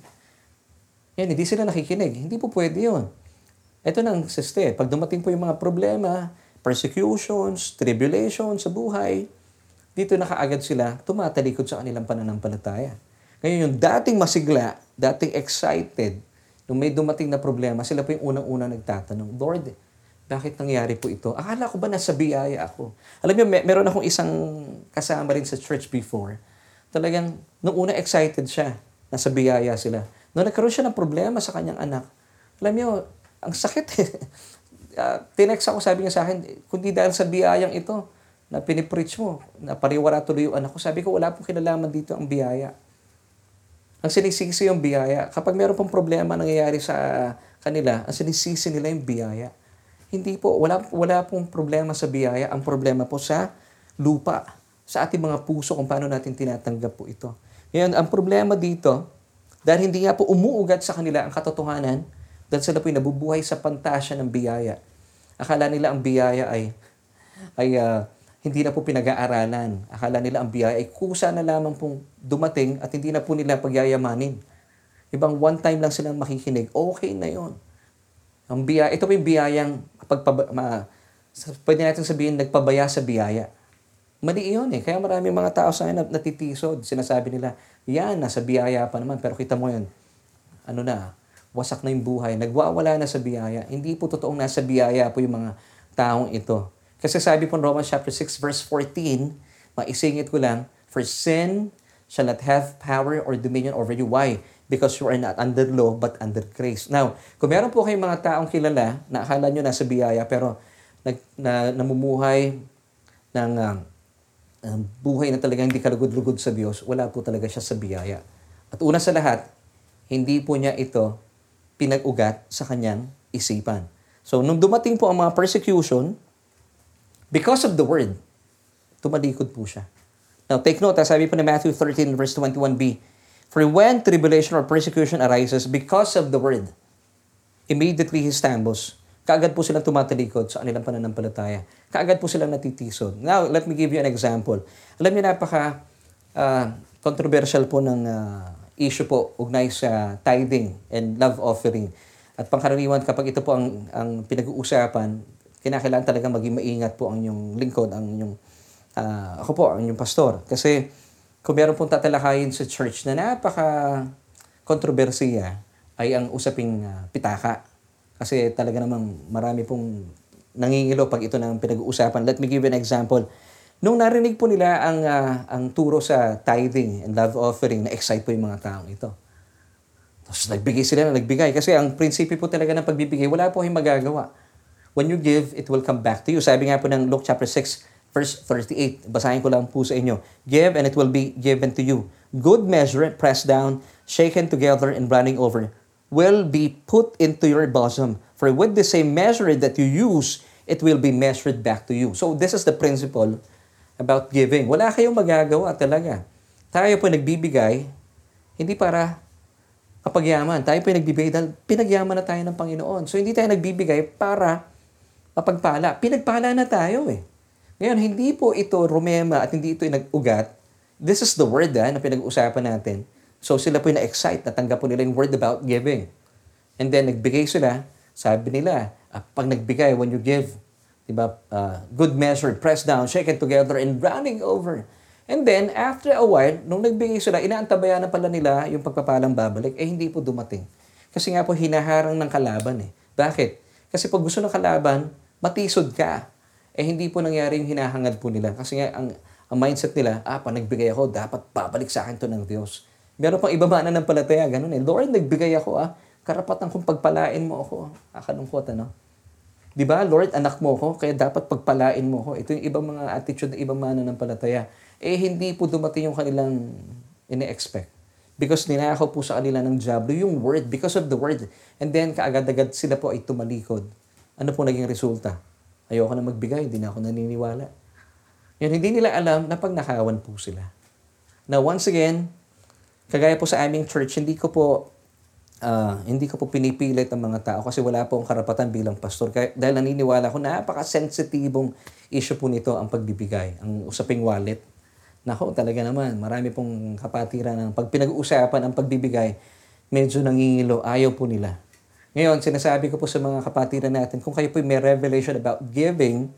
Yan, hindi sila nakikinig. Hindi po pwede yun. Ito nang siste. Pag dumating po yung mga problema, persecutions, tribulations sa buhay, dito na kaagad sila tumatalikod sa kanilang pananampalataya. Ngayon, yung dating masigla, dating excited, nung may dumating na problema, sila po yung unang-una nagtatanong, Lord, bakit nangyari po ito? Akala ko ba nasa biyaya ako? Alam niyo, may, meron akong isang kasama rin sa church before. Talagang, nung una excited siya, nasa biyaya sila. Nung nagkaroon siya ng problema sa kanyang anak, alam niyo, ang sakit eh. uh, tinext ako, sabi niya sa akin, kundi dahil sa biyayang ito, na pinipreach mo, na pariwara tuloy yung anak ko, sabi ko, wala pong kinalaman dito ang biyaya. Ang sinisisi yung biyaya. Kapag meron pong problema nangyayari sa kanila, ang sinisisi nila yung biyaya. Hindi po, wala, wala pong problema sa biyaya. Ang problema po sa lupa, sa ating mga puso kung paano natin tinatanggap po ito. Ngayon, ang problema dito, dahil hindi nga po umuugat sa kanila ang katotohanan, dahil sila po yung nabubuhay sa pantasya ng biyaya. Akala nila ang biyaya ay, ay uh, hindi na po pinag-aaralan. Akala nila ang biyaya ay kusa na lamang pong dumating at hindi na po nila pagyayamanin. Ibang one time lang silang makikinig, okay na yon. Ang biyaya, ito po yung biyayang, pagpaba, ma, pwede natin sabihin, nagpabaya sa biyaya. Mali yun eh. Kaya maraming mga tao sa akin natitisod. Sinasabi nila, yan, nasa biyaya pa naman. Pero kita mo yun, ano na, wasak na yung buhay. Nagwawala na sa biyaya. Hindi po totoong nasa biyaya po yung mga taong ito. Kasi sabi po in Romans chapter 6 verse 14, maisingit ko lang, For sin shall not have power or dominion over you. Why? Because you are not under law but under grace. Now, kung meron po kayong mga taong kilala na akala nyo nasa biyaya pero nag, na, namumuhay ng uh, um, buhay na talagang hindi kalugod-lugod sa Diyos, wala po talaga siya sa biyaya. At una sa lahat, hindi po niya ito pinag-ugat sa kanyang isipan. So, nung dumating po ang mga persecution, Because of the word, tumalikod po siya. Now, take note, sabi po ni Matthew 13 verse 21b, For when tribulation or persecution arises because of the word, immediately he stumbles. Kaagad po silang tumatalikod sa kanilang pananampalataya. Kaagad po silang natitisod. Now, let me give you an example. Alam niyo, napaka uh, controversial po ng uh, issue po ugnay sa tithing and love offering. At pangkaraniwan, kapag ito po ang, ang pinag-uusapan, kinakailangan talaga maging maingat po ang inyong lingkod, ang inyong, uh, ako po, ang inyong pastor. Kasi kung meron pong tatalakayin sa church na napaka kontrobersiya, ay ang usaping uh, pitaka. Kasi talaga namang marami pong nangingilo pag ito nang pinag-uusapan. Let me give you an example. Nung narinig po nila ang, uh, ang turo sa tithing and love offering, na-excite po yung mga taong ito. Tapos nagbigay sila na nagbigay. Kasi ang prinsipyo po talaga ng pagbibigay, wala po kayong magagawa. When you give, it will come back to you. Sabi nga po ng Luke chapter 6, verse 38. Basahin ko lang po sa inyo. Give and it will be given to you. Good measure, pressed down, shaken together and running over, will be put into your bosom. For with the same measure that you use, it will be measured back to you. So this is the principle about giving. Wala kayong magagawa talaga. Tayo po nagbibigay, hindi para kapagyaman. Tayo po nagbibigay dahil pinagyaman na tayo ng Panginoon. So hindi tayo nagbibigay para mapagpala. Pinagpala na tayo eh. Ngayon, hindi po ito rumema at hindi ito nag-ugat. This is the word ah, na pinag-uusapan natin. So sila po yung na-excite, natanggap po nila yung word about giving. And then nagbigay sila, sabi nila, ah, pag nagbigay, when you give, diba, uh, good measure, press down, shaken together, and running over. And then, after a while, nung nagbigay sila, inaantabayan na pala nila yung pagpapalang babalik, eh hindi po dumating. Kasi nga po, hinaharang ng kalaban eh. Bakit? Kasi pag gusto ng kalaban, matisod ka. Eh hindi po nangyari yung hinahangad po nila. Kasi nga ang, ang mindset nila, ah, pa nagbigay ako, dapat babalik sa akin to ng Diyos. Meron pang iba mana ng palataya, ganun eh. Lord, nagbigay ako ah, karapatan kong pagpalain mo ako. Ah, kalungkot ano? Di ba, Lord, anak mo ako, kaya dapat pagpalain mo ako. Ito yung ibang mga attitude ng ibang mana ng palataya. Eh, hindi po dumating yung kanilang ine-expect. Because ninakaw po sa kanila ng Diablo yung word, because of the word. And then, kaagad-agad sila po ay tumalikod. Ano po naging resulta? Ayoko na magbigay, hindi na ako naniniwala. Yan, hindi nila alam na pag nakawan po sila. Now, once again, Kagaya po sa aming church, hindi ko po uh, hindi ko po pinipilit ang mga tao kasi wala po akong karapatan bilang pastor. Kaya, dahil naniniwala ko, napaka-sensitibong issue po nito ang pagbibigay, ang usaping wallet. Nako, talaga naman, marami pong kapatiran ng pag pinag-uusapan ang pagbibigay, medyo nangingilo, ayaw po nila. Ngayon, sinasabi ko po sa mga kapatiran natin, kung kayo po may revelation about giving,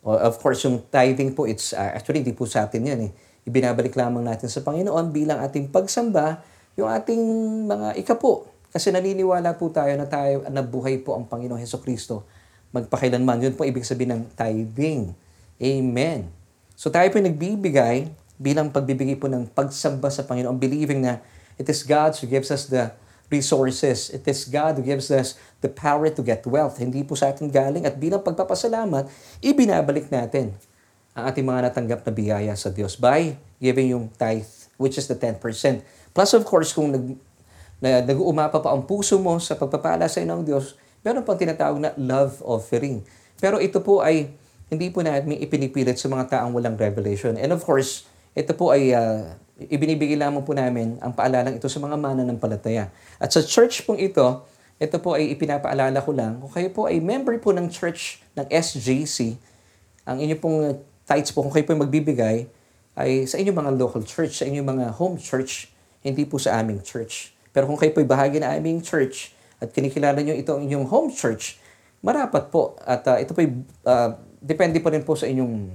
or of course, yung tithing po, it's uh, actually hindi po sa atin yan eh. Ibinabalik lamang natin sa Panginoon bilang ating pagsamba, yung ating mga ikapo. Kasi naniniwala po tayo na tayo na buhay po ang Panginoong Heso Kristo magpakailanman. Yun po ibig sabihin ng tithing. Amen. So tayo po nagbibigay bilang pagbibigay po ng pagsamba sa Panginoon, believing na it is God who gives us the resources. It is God who gives us the power to get wealth. Hindi po sa atin galing at bilang pagpapasalamat, ibinabalik natin ang ating mga natanggap na biyaya sa Diyos by giving yung tithe, which is the 10%. Plus of course, kung nag na nag-uumapa pa ang puso mo sa pagpapala sa inong Diyos, meron pang tinatawag na love offering. Pero ito po ay hindi po natin ipinipilit sa mga taong walang revelation. And of course, ito po ay uh, ibinibigay lamang po namin ang paalalang ito sa mga mananampalataya. At sa church pong ito, ito po ay ipinapaalala ko lang, kung kayo po ay member po ng church ng SJC, ang inyo pong tithes po, kung kayo po ay magbibigay, ay sa inyong mga local church, sa inyong mga home church, hindi po sa aming church. Pero kung kayo po'y bahagi ng aming church at kinikilala nyo ito ang inyong home church, marapat po. At uh, ito po'y uh, depende pa rin po sa inyong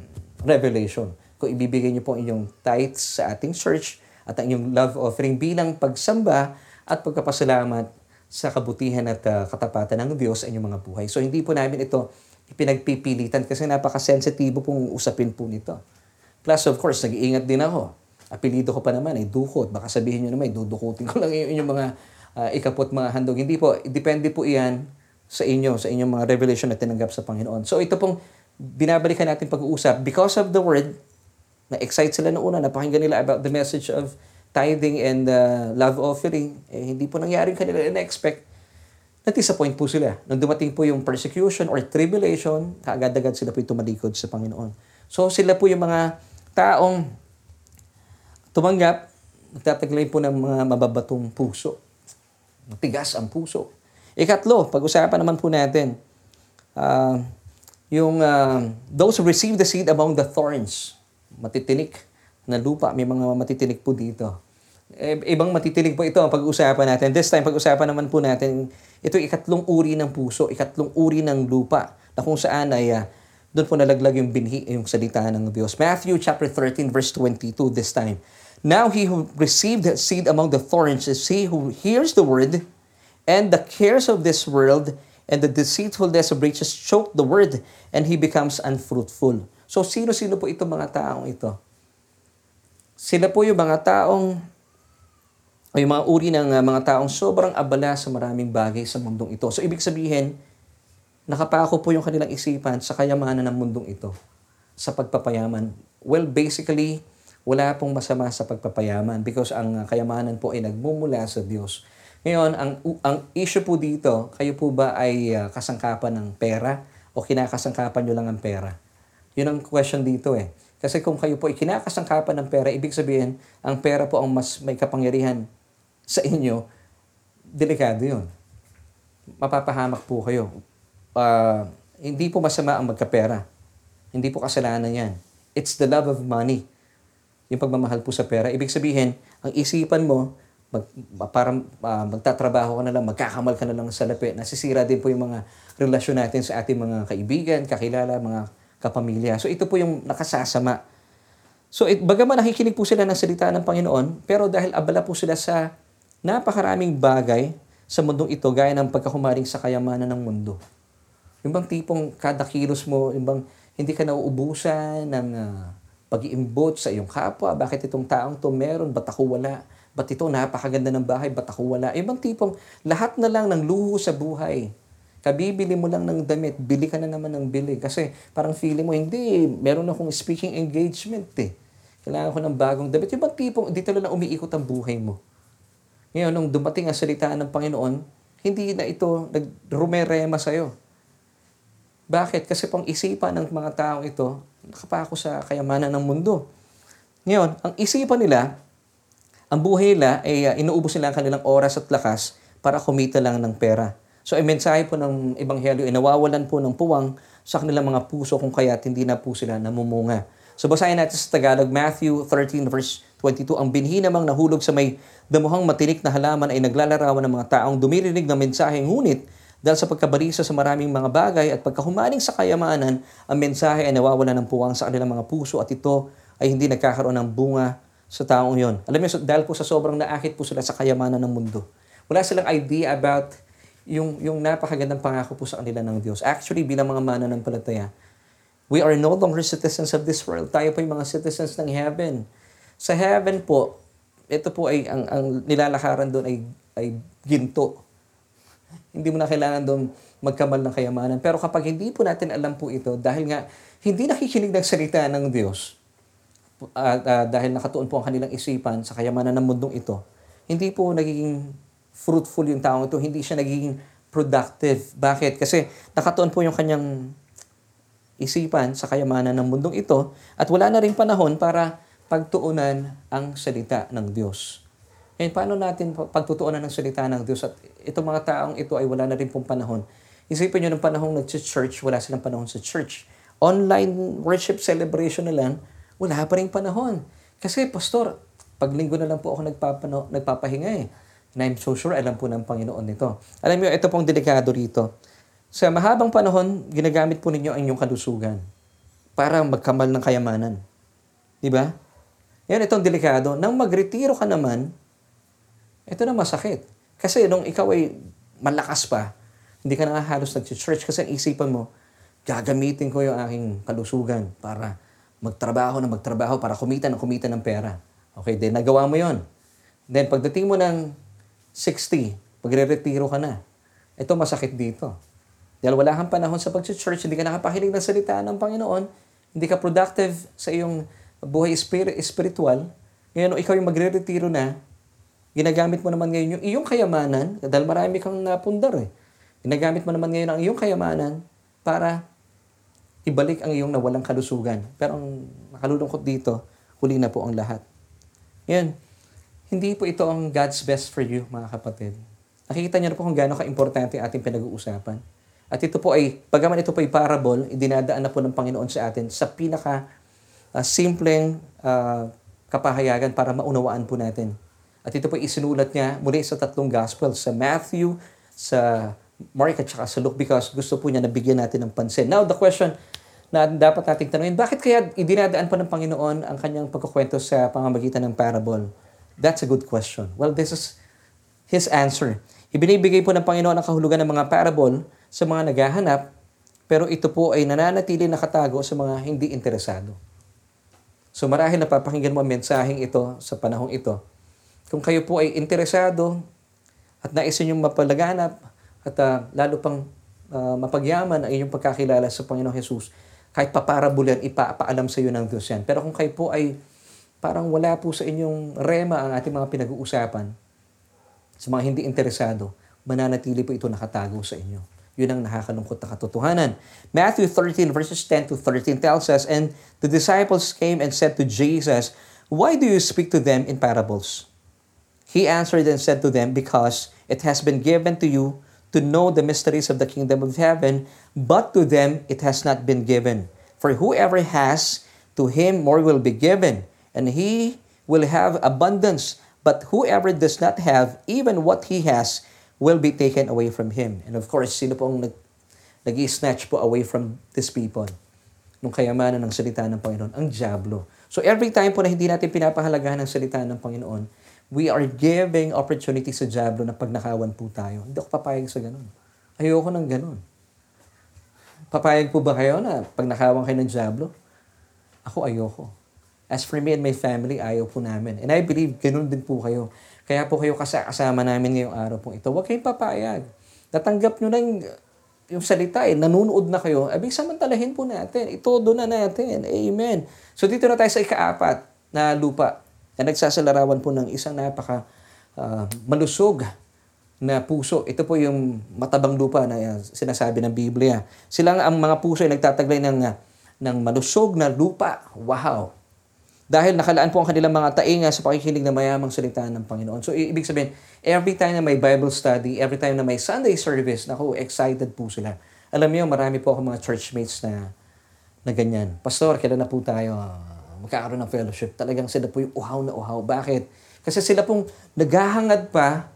revelation. Kung ibibigay nyo po inyong tithes sa ating church at ang inyong love offering bilang pagsamba at pagkapasalamat sa kabutihan at uh, katapatan ng Diyos sa inyong mga buhay. So hindi po namin ito ipinagpipilitan kasi napaka-sensitibo pong usapin po nito. Plus of course, nag-iingat din ako apelido ko pa naman ay dukot. Baka sabihin nyo naman, dudukutin ko lang yung inyong mga uh, ikapot mga handog. Hindi po, depende po iyan sa inyo, sa inyong mga revelation na tinanggap sa Panginoon. So ito pong binabalikan natin pag-uusap. Because of the word, na-excite sila noong una, napakinggan nila about the message of tithing and uh, love offering. Eh, hindi po nangyari kanila na-expect. Na-disappoint po sila. Nung dumating po yung persecution or tribulation, kaagad-agad sila po tumalikod sa Panginoon. So sila po yung mga taong tumanggap, nagtataglay po ng mga mababatong puso. Matigas ang puso. Ikatlo, pag-usapan naman po natin, uh, yung uh, those who receive the seed among the thorns, matitinik na lupa, may mga matitinik po dito. E, ibang matitinig po ito ang pag-uusapan natin. This time, pag-usapan naman po natin, ito ikatlong uri ng puso, ikatlong uri ng lupa, na kung saan ay uh, doon po nalaglag yung binhi, yung salita ng Diyos. Matthew chapter 13 verse 22 this time. Now he who received seed among the thorns is he who hears the word, and the cares of this world and the deceitfulness of riches choke the word, and he becomes unfruitful. So sino-sino po itong mga taong ito? Sila po yung mga taong o yung mga uri ng uh, mga taong sobrang abala sa maraming bagay sa mundong ito. So ibig sabihin, nakapako po yung kanilang isipan sa kayamanan ng mundong ito, sa pagpapayaman. Well, basically, wala pong masama sa pagpapayaman because ang kayamanan po ay nagmumula sa Diyos. Ngayon, ang, ang issue po dito, kayo po ba ay uh, kasangkapan ng pera o kinakasangkapan nyo lang ang pera? Yun ang question dito eh. Kasi kung kayo po ay kinakasangkapan ng pera, ibig sabihin, ang pera po ang mas may kapangyarihan sa inyo, delikado yun. Mapapahamak po kayo. Uh, hindi po masama ang magkapera. Hindi po kasalanan yan. It's the love of money yung pagmamahal po sa pera. Ibig sabihin, ang isipan mo, mag, parang uh, magtatrabaho ka na lang, magkakamal ka na lang sa lapi. Nasisira din po yung mga relasyon natin sa ating mga kaibigan, kakilala, mga kapamilya. So ito po yung nakasasama. So it, bagaman nakikinig po sila ng salita ng Panginoon, pero dahil abala po sila sa napakaraming bagay sa mundong ito, gaya ng pagkakumaring sa kayamanan ng mundo. Yung bang tipong kada kilos mo, yung bang hindi ka nauubusan ng uh, pag-iimbot sa iyong kapwa. Bakit itong taong to meron? Ba't ako wala? Ba't ito napakaganda ng bahay? Ba't ako wala? Ibang tipong lahat na lang ng luho sa buhay. Kabibili mo lang ng damit, bili ka na naman ng bili. Kasi parang feeling mo, hindi, meron akong speaking engagement eh. Kailangan ko ng bagong damit. Ibang tipong, dito lang umiikot ang buhay mo. Ngayon, nung dumating ang salita ng Panginoon, hindi na ito nagrumerema sa'yo. Bakit? Kasi pang isipan ng mga taong ito, nakapako sa kayamanan ng mundo. Ngayon, ang isipan nila ang buhay nila ay uh, inuubos nila ang kanilang oras at lakas para kumita lang ng pera. So, ang mensahe po ng Ebanghelyo ay nawawalan po ng puwang sa kanilang mga puso kung kaya't hindi na po sila namumunga. So, basahin natin sa Tagalog, Matthew 13 verse 22, Ang binhi namang nahulog sa may damuhang matinik na halaman ay naglalarawan ng mga taong dumirinig ng mensahe, ngunit dahil sa pagkabarisa sa maraming mga bagay at pagkahumaning sa kayamanan, ang mensahe ay nawawala ng puwang sa kanilang mga puso at ito ay hindi nagkakaroon ng bunga sa taong yon. Alam niyo, dahil po sa sobrang naakit po sila sa kayamanan ng mundo. Wala silang idea about yung, yung napakagandang pangako po sa kanila ng Diyos. Actually, bilang mga mananampalataya, we are no longer citizens of this world. Tayo po yung mga citizens ng heaven. Sa heaven po, ito po ay, ang, ang nilalakaran doon ay, ay ginto. Hindi mo na kailangan doon magkamal ng kayamanan. Pero kapag hindi po natin alam po ito, dahil nga hindi nakikinig ng salita ng Diyos, at uh, dahil nakatuon po ang kanilang isipan sa kayamanan ng mundong ito, hindi po nagiging fruitful yung taong ito, hindi siya nagiging productive. Bakit? Kasi nakatuon po yung kanyang isipan sa kayamanan ng mundong ito at wala na rin panahon para pagtuunan ang salita ng Diyos. Ngayon, paano natin pagtutuunan ng salita ng Diyos at itong mga taong ito ay wala na rin pong panahon. Isipin nyo ng panahong nag-church, wala silang panahon sa church. Online worship celebration na lang, wala pa rin panahon. Kasi, Pastor, pag linggo na lang po ako nagpapano, nagpapahinga eh. And I'm so sure alam po ng Panginoon nito. Alam niyo, ito pong delikado rito. Sa mahabang panahon, ginagamit po ninyo ang inyong kalusugan para magkamal ng kayamanan. Di ba? Yan, itong delikado. Nang magretiro ka naman, ito na masakit. Kasi nung ikaw ay malakas pa, hindi ka na halos nag-church kasi isipan mo, gagamitin ko yung aking kalusugan para magtrabaho na magtrabaho para kumita ng kumita ng pera. Okay, then nagawa mo yon. Then pagdating mo ng 60, pagre-retiro ka na. Ito masakit dito. Dahil wala kang panahon sa pag-church, hindi ka nakapakinig ng salita ng Panginoon, hindi ka productive sa iyong buhay spirit, spiritual, ngayon ikaw yung magre-retiro na, ginagamit mo naman ngayon yung iyong kayamanan, dahil marami kang napundar eh. Ginagamit mo naman ngayon ang iyong kayamanan para ibalik ang iyong nawalang kalusugan. Pero ang nakalulungkot dito, huli na po ang lahat. Yan. Hindi po ito ang God's best for you, mga kapatid. Nakikita niyo na po kung gaano ka-importante ating pinag-uusapan. At ito po ay, pagaman ito po ay parable, idinadaan na po ng Panginoon sa atin sa pinaka uh, simpleng uh, kapahayagan para maunawaan po natin. At ito po isinulat niya muli sa tatlong gospel, sa Matthew, sa Mark at saka sa Luke because gusto po niya na bigyan natin ng pansin. Now, the question na dapat nating tanungin, bakit kaya idinadaan pa ng Panginoon ang kanyang pagkukwento sa pamamagitan ng parable? That's a good question. Well, this is His answer. Ibinibigay po ng Panginoon ang kahulugan ng mga parable sa mga naghahanap, pero ito po ay nananatili nakatago sa mga hindi interesado. So marahil napapakinggan mo ang mensaheng ito sa panahong ito. Kung kayo po ay interesado at nais ninyong mapalaganap, at uh, lalo pang uh, mapagyaman ang inyong pagkakilala sa Panginoong Jesus, kahit paparabulan, ipapaalam sa iyo ng Diyos yan. Pero kung kayo po ay parang wala po sa inyong rema ang ating mga pinag-uusapan, sa mga hindi interesado, mananatili po ito nakatago sa inyo. Yun ang nakakalungkot na katotohanan. Matthew 13 verses 10 to 13 tells us, And the disciples came and said to Jesus, Why do you speak to them in parables? He answered and said to them, Because it has been given to you to know the mysteries of the kingdom of heaven, but to them it has not been given. For whoever has, to him more will be given, and he will have abundance. But whoever does not have, even what he has, will be taken away from him. And of course, sino pong nag, nag-snatch po away from these people? Nung kayamanan ng salita ng Panginoon, ang Diablo. So every time po na hindi natin pinapahalagahan ng salita ng Panginoon, we are giving opportunity sa Diablo na pagnakawan po tayo. Hindi ako papayag sa ganun. Ayoko ng ganun. Papayag po ba kayo na pagnakawan kayo ng Diablo? Ako ayoko. As for me and my family, ayaw po namin. And I believe ganun din po kayo. Kaya po kayo kasama namin ngayong araw po ito. Huwag kayong papayag. Natanggap nyo lang yung salita eh, nanunood na kayo, abig samantalahin po natin. Itodo na natin. Amen. So dito na tayo sa ikaapat na lupa na nagsasalarawan po ng isang napaka uh, malusog na puso. Ito po yung matabang lupa na uh, sinasabi ng Biblia. Silang ang mga puso ay nagtataglay ng, uh, ng malusog na lupa. Wow! Dahil nakalaan po ang kanilang mga tainga sa pakikinig ng mayamang salita ng Panginoon. So, ibig sabihin, every time na may Bible study, every time na may Sunday service, naku, excited po sila. Alam niyo, marami po ako mga churchmates na, na ganyan. Pastor, kailan na po tayo ah, magkakaroon ng fellowship? Talagang sila po yung uhaw na uhaw. Bakit? Kasi sila pong naghahangad pa.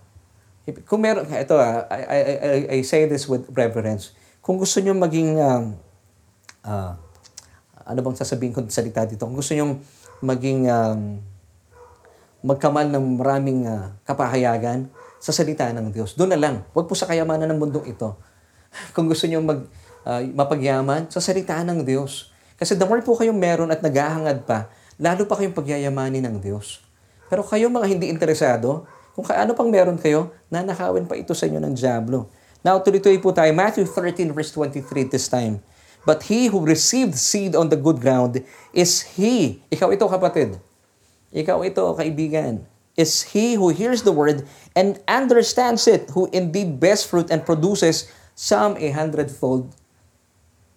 Kung meron, ito ah, I, I, I, I say this with reverence. Kung gusto niyo maging, um, ah, ano bang sasabihin ko sa salita dito? Kung gusto niyo maging um, magkamal ng maraming ah, kapahayagan sa salita ng Diyos. Doon na lang. Huwag po sa kayamanan ng mundong ito. Kung gusto niyo mag, ah, mapagyaman, sa salita ng Diyos. Kasi the more po kayong meron at naghahangad pa, lalo pa kayong pagyayamanin ng Diyos. Pero kayo mga hindi interesado, kung ano pang meron kayo, nanakawin pa ito sa inyo ng Diablo. Now, tuloy-tuloy po tayo. Matthew 13 verse 23 this time. But he who received seed on the good ground is he. Ikaw ito, kapatid. Ikaw ito, kaibigan. Is he who hears the word and understands it, who indeed bears fruit and produces some a hundredfold,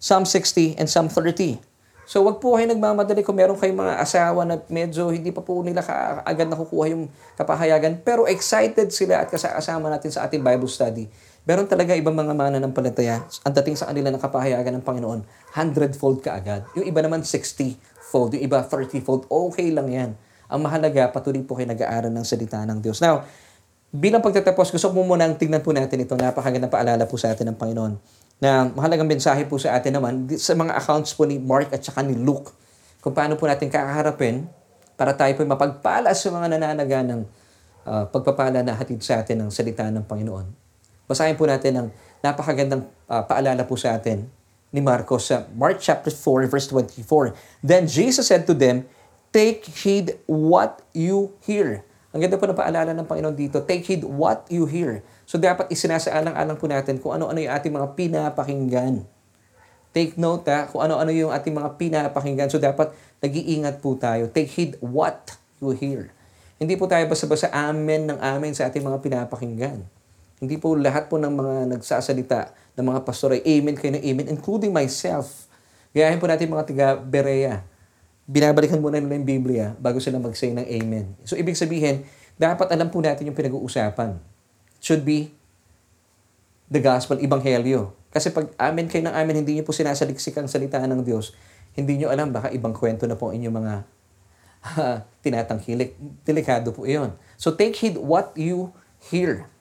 some 60, and some 30. So wag po kayo nagmamadali kung meron kayong mga asawa na medyo hindi pa po nila kaagad nakukuha yung kapahayagan, pero excited sila at kasama natin sa ating Bible study. Meron talaga ibang mga mananampalataya, ang dating sa kanila ng kapahayagan ng Panginoon, hundredfold ka agad. Yung iba naman 60-fold, yung iba 30-fold, okay lang yan. Ang mahalaga, patuloy po kayo nag-aaral ng salita ng Diyos. Now, bilang pagtatapos, gusto ko muna tingnan po natin ito, napakagandang paalala po sa atin ng Panginoon na mahalagang mensahe po sa atin naman sa mga accounts po ni Mark at saka ni Luke kung paano po natin kakaharapin para tayo po mapagpala sa mga nananaga ng uh, pagpapala na hatid sa atin ng salita ng Panginoon. Basahin po natin ang napakagandang uh, paalala po sa atin ni Marcos sa Mark chapter 4 verse 24. Then Jesus said to them, Take heed what you hear. Ang ganda po ng paalala ng Panginoon dito, take heed what you hear. So dapat isinasaalang-alang po natin kung ano-ano yung ating mga pinapakinggan. Take note ha, kung ano-ano yung ating mga pinapakinggan. So dapat nag-iingat po tayo. Take heed what you hear. Hindi po tayo basta-basta amen ng amen sa ating mga pinapakinggan. Hindi po lahat po ng mga nagsasalita ng mga pastor ay amen kayo ng amen, including myself. Gayahin po natin mga tiga Berea. Binabalikan muna nila yung Biblia bago sila mag-say ng amen. So ibig sabihin, dapat alam po natin yung pinag-uusapan should be the gospel, ibanghelyo. Kasi pag amin kayo ng amin, hindi niyo po sinasaliksik ang salita ng Diyos, hindi niyo alam, baka ibang kwento na po inyong mga uh, tinatangkilik. Delikado po iyon. So take heed what you hear.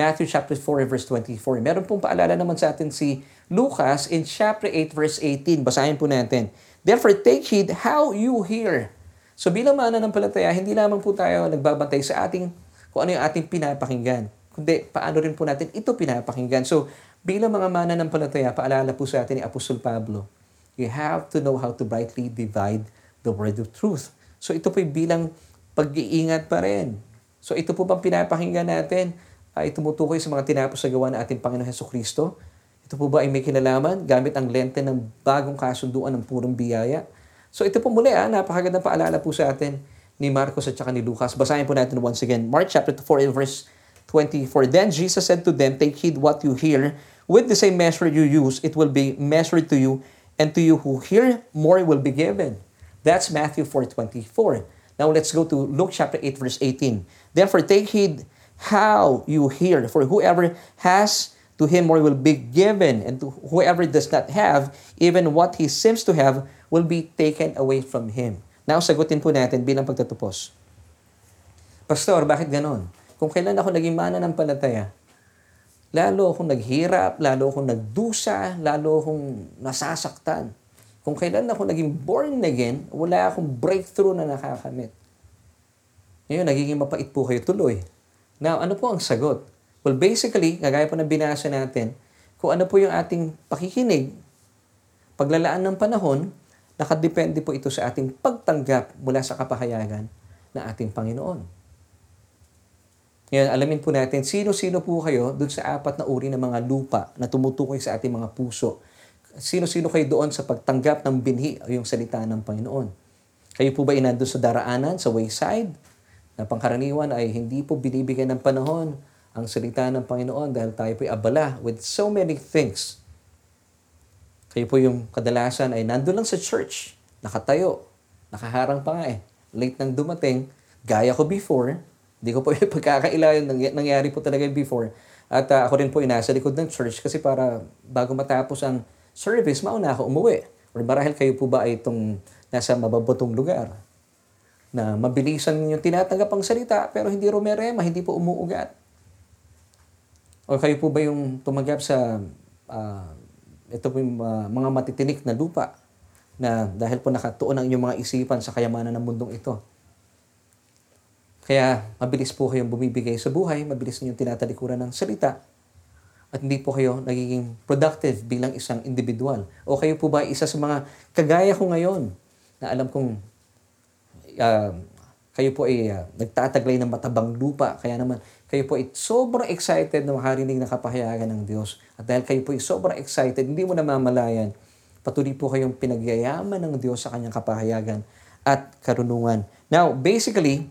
Matthew chapter 4 verse 24. Meron pong paalala naman sa atin si Lucas in chapter 8 verse 18. Basahin po natin. Therefore take heed how you hear. So bilang mananampalataya, hindi lamang po tayo nagbabantay sa ating kung ano yung ating pinapakinggan kundi paano rin po natin ito pinapakinggan. So, bilang mga mananampalataya, paalala po sa atin ni Apostol Pablo, you have to know how to rightly divide the word of truth. So, ito po bilang pag-iingat pa rin. So, ito po bang pinapakinggan natin ay tumutukoy sa mga tinapos sa gawa ng ating Panginoon Heso Kristo? Ito po ba ay may kinalaman gamit ang lente ng bagong kasunduan ng purong biyaya? So ito po muli, ah, napakagandang paalala po sa atin ni Marcos at saka ni Lucas. Basahin po natin once again. Mark chapter 4 verse 24. Then Jesus said to them, Take heed what you hear. With the same measure you use, it will be measured to you, and to you who hear, more will be given. That's Matthew 4.24. Now let's go to Luke chapter 8, verse 18. Therefore take heed how you hear, for whoever has, to him more will be given, and to whoever does not have, even what he seems to have, will be taken away from him. Now, sagutin po natin bilang pagtatapos. Pastor, bakit ganon? Kung kailan ako naging mana ng palataya, lalo akong naghirap, lalo akong nagdusa, lalo akong nasasaktan. Kung kailan ako naging born again, wala akong breakthrough na nakakamit. Ngayon, nagiging mapait po kayo tuloy. Now, ano po ang sagot? Well, basically, kagaya po na binasa natin, kung ano po yung ating pakikinig, paglalaan ng panahon, nakadepende po ito sa ating pagtanggap mula sa kapahayagan ng ating Panginoon. Ngayon, alamin po natin, sino-sino po kayo doon sa apat na uri ng mga lupa na tumutukoy sa ating mga puso. Sino-sino kayo doon sa pagtanggap ng binhi o yung salita ng Panginoon. Kayo po ba inandun sa daraanan, sa wayside, na pangkaraniwan ay hindi po binibigyan ng panahon ang salita ng Panginoon dahil tayo po ay abala with so many things. Kayo po yung kadalasan ay nandun lang sa church, nakatayo, nakaharang pa nga eh. late nang dumating, gaya ko before, hindi ko po yung pagkakaila yung nangy- nangyari po talaga yung before. At uh, ako rin po inasa likod ng church kasi para bago matapos ang service, mauna ako umuwi. Or marahil kayo po ba ay itong nasa mababotong lugar na mabilisan yung tinatanggap ang salita pero hindi rumerema, hindi po umuugat. O kayo po ba yung tumanggap sa uh, ito po yung uh, mga matitinik na lupa na dahil po nakatuon ang inyong mga isipan sa kayamanan ng mundong ito. Kaya mabilis po kayong bumibigay sa buhay, mabilis niyo tinatalikuran ng salita, at hindi po kayo nagiging productive bilang isang individual. O kayo po ba isa sa mga kagaya ko ngayon na alam kong uh, kayo po ay uh, nagtataglay ng matabang lupa. Kaya naman kayo po ay sobrang excited na makarinig ng kapahayagan ng Diyos. At dahil kayo po ay sobrang excited, hindi mo namamalayan, patuloy po kayong pinagyayaman ng Diyos sa kanyang kapahayagan at karunungan. Now, basically,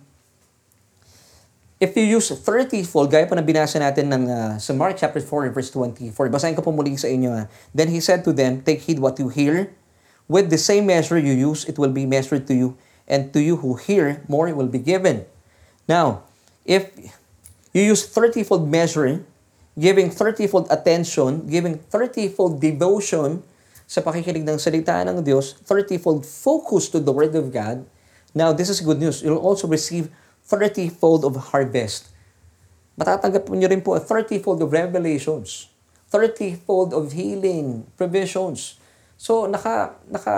If you use 30-fold, gaya pa na binasa natin ng, uh, sa Mark chapter 4, verse 24, basahin ko po muli sa inyo. Uh, Then he said to them, Take heed what you hear. With the same measure you use, it will be measured to you. And to you who hear, more will be given. Now, if you use 30-fold measure, giving 30-fold attention, giving 30-fold devotion sa pakikinig ng salita ng Diyos, 30-fold focus to the Word of God, now this is good news. You'll also receive 30-fold of harvest. Matatanggap niyo rin po a 30-fold of revelations, 30-fold of healing, provisions. So, naka, naka,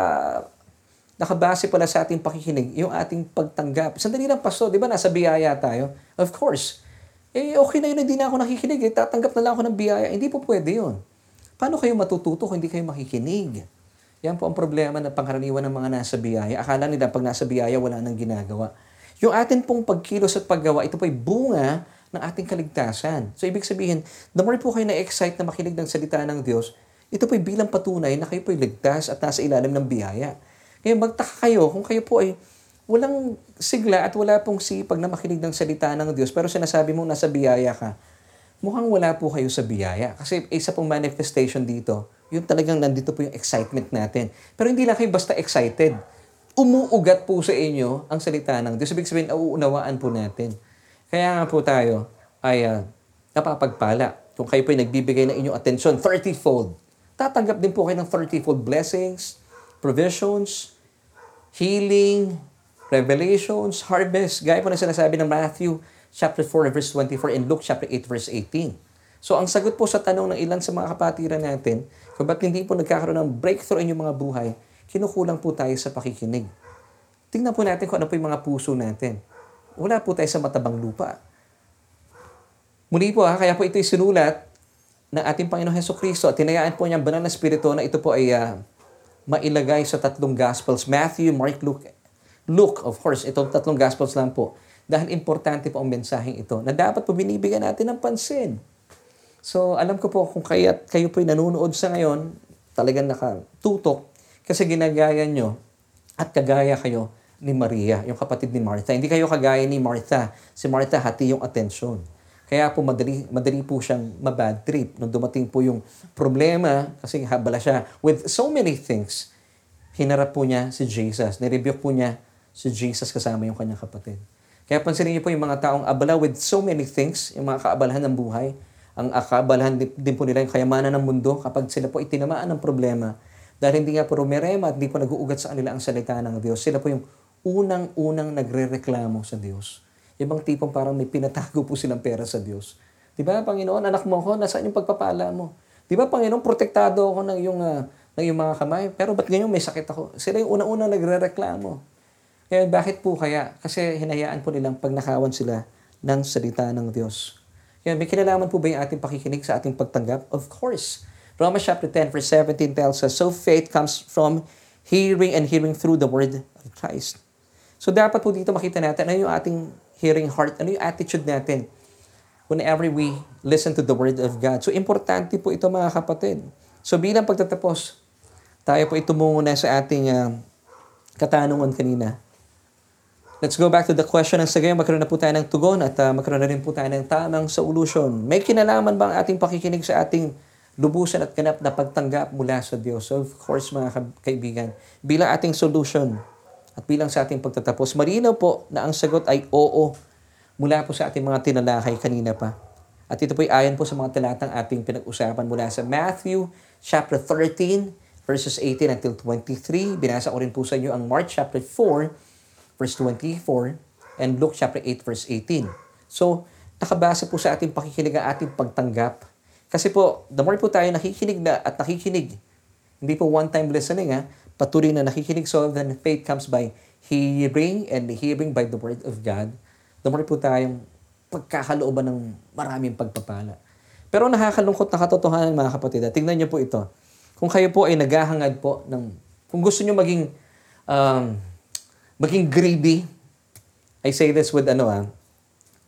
nakabase pala sa ating pakikinig yung ating pagtanggap. Sandali lang, Pasto, di ba nasa biyaya tayo? Of course. Eh, okay na yun, hindi na ako nakikinig. Eh, tatanggap na lang ako ng biyaya. Hindi po pwede yun. Paano kayo matututo kung hindi kayo makikinig? Yan po ang problema ng pangkaraniwan ng mga nasa biyaya. Akala nila pag nasa biyaya, wala nang ginagawa. Yung atin pong pagkilos at paggawa, ito po ay bunga ng ating kaligtasan. So, ibig sabihin, the more po kayo na-excite na makinig ng salita ng Diyos, ito po ay bilang patunay na kayo po ay ligtas at nasa ilalim ng biyaya. Kaya magtaka kayo kung kayo po ay walang sigla at wala pong sipag na makinig ng salita ng Diyos, pero sinasabi mo nasa biyaya ka, mukhang wala po kayo sa biyaya. Kasi isa pong manifestation dito, yung talagang nandito po yung excitement natin. Pero hindi lang kayo basta excited umuugat po sa inyo ang salita ng Diyos. Ibig sabihin, nauunawaan po natin. Kaya nga po tayo ay uh, napapagpala. Kung kayo po ay nagbibigay ng inyong atensyon, 30-fold. Tatanggap din po kayo ng 30-fold blessings, provisions, healing, revelations, harvest. Gaya po na sinasabi ng Matthew chapter 4 verse 24 and Luke chapter 8 verse 18. So ang sagot po sa tanong ng ilan sa mga kapatiran natin, kung ba't hindi po nagkakaroon ng breakthrough in inyong mga buhay, kinukulang po tayo sa pakikinig. Tingnan po natin kung ano po yung mga puso natin. Wala po tayo sa matabang lupa. Muli po ha, kaya po ito sinulat ng ating Panginoon Heso Kristo at tinayaan po niya ang banal na spirito na ito po ay uh, mailagay sa tatlong Gospels, Matthew, Mark, Luke. Luke, of course, itong tatlong Gospels lang po. Dahil importante po ang mensaheng ito na dapat po binibigyan natin ng pansin. So, alam ko po kung kaya, kayo po ay nanonood sa ngayon, talagang nakatutok kasi ginagaya nyo at kagaya kayo ni Maria, yung kapatid ni Martha. Hindi kayo kagaya ni Martha. Si Martha hati yung atensyon. Kaya po madali, madali po siyang mabad trip. Nung dumating po yung problema, kasi habala siya with so many things, hinarap po niya si Jesus. Nirebuke po niya si Jesus kasama yung kanyang kapatid. Kaya pansinin niyo po yung mga taong abala with so many things, yung mga kaabalahan ng buhay, ang kaabalahan din po nila yung kayamanan ng mundo kapag sila po itinamaan ng problema, dahil hindi nga po rumirema at hindi po nag-uugat sa kanila ang salita ng Diyos. Sila po yung unang-unang nagre-reklamo sa Diyos. Ibang tipong parang may pinatago po silang pera sa Diyos. Di ba, Panginoon, anak mo ko, nasaan yung pagpapala mo? Di ba, Panginoon, protektado ako ng iyong, uh, ng iyong mga kamay. Pero ba't ngayon may sakit ako? Sila yung unang-unang nagre-reklamo. Kaya bakit po kaya? Kasi hinayaan po nilang pagnakawan sila ng salita ng Diyos. Kaya may kinalaman po ba yung ating pakikinig sa ating pagtanggap? Of course. Romans chapter 10 verse 17 tells us, So faith comes from hearing and hearing through the word of Christ. So dapat po dito makita natin ano yung ating hearing heart, ano yung attitude natin whenever we listen to the word of God. So importante po ito mga kapatid. So bilang pagtatapos, tayo po ito muna sa ating uh, katanungan kanina. Let's go back to the question ng sa magkaroon na po tayo ng tugon at uh, magkaroon na rin po tayo ng tamang solution. May kinalaman ba ang ating pakikinig sa ating lubusan at ganap na pagtanggap mula sa Diyos. So of course mga kaibigan, bilang ating solution, At bilang sa ating pagtatapos, marinaw po na ang sagot ay oo mula po sa ating mga tinalakay kanina pa. At ito po ay ayon po sa mga talatang ating pinag-usapan mula sa Matthew chapter 13 verses 18 until 23. Binasa ko rin po sa inyo ang Mark chapter 4 verse 24 and Luke chapter 8 verse 18. So, nakabase po sa ating pakikinig ang ating pagtanggap. Kasi po, the more po tayo nakikinig na at nakikinig, hindi po one-time listening ha, patuloy na nakikinig so then faith comes by hearing and hearing by the word of God. More po tayong pagkakalooban ng maraming pagpapala. Pero nakakalungkot na katotohanan mga kapatid. Tingnan niyo po ito. Kung kayo po ay naghahangad po ng, kung gusto niyo maging, um, maging greedy, I say this with ano ah,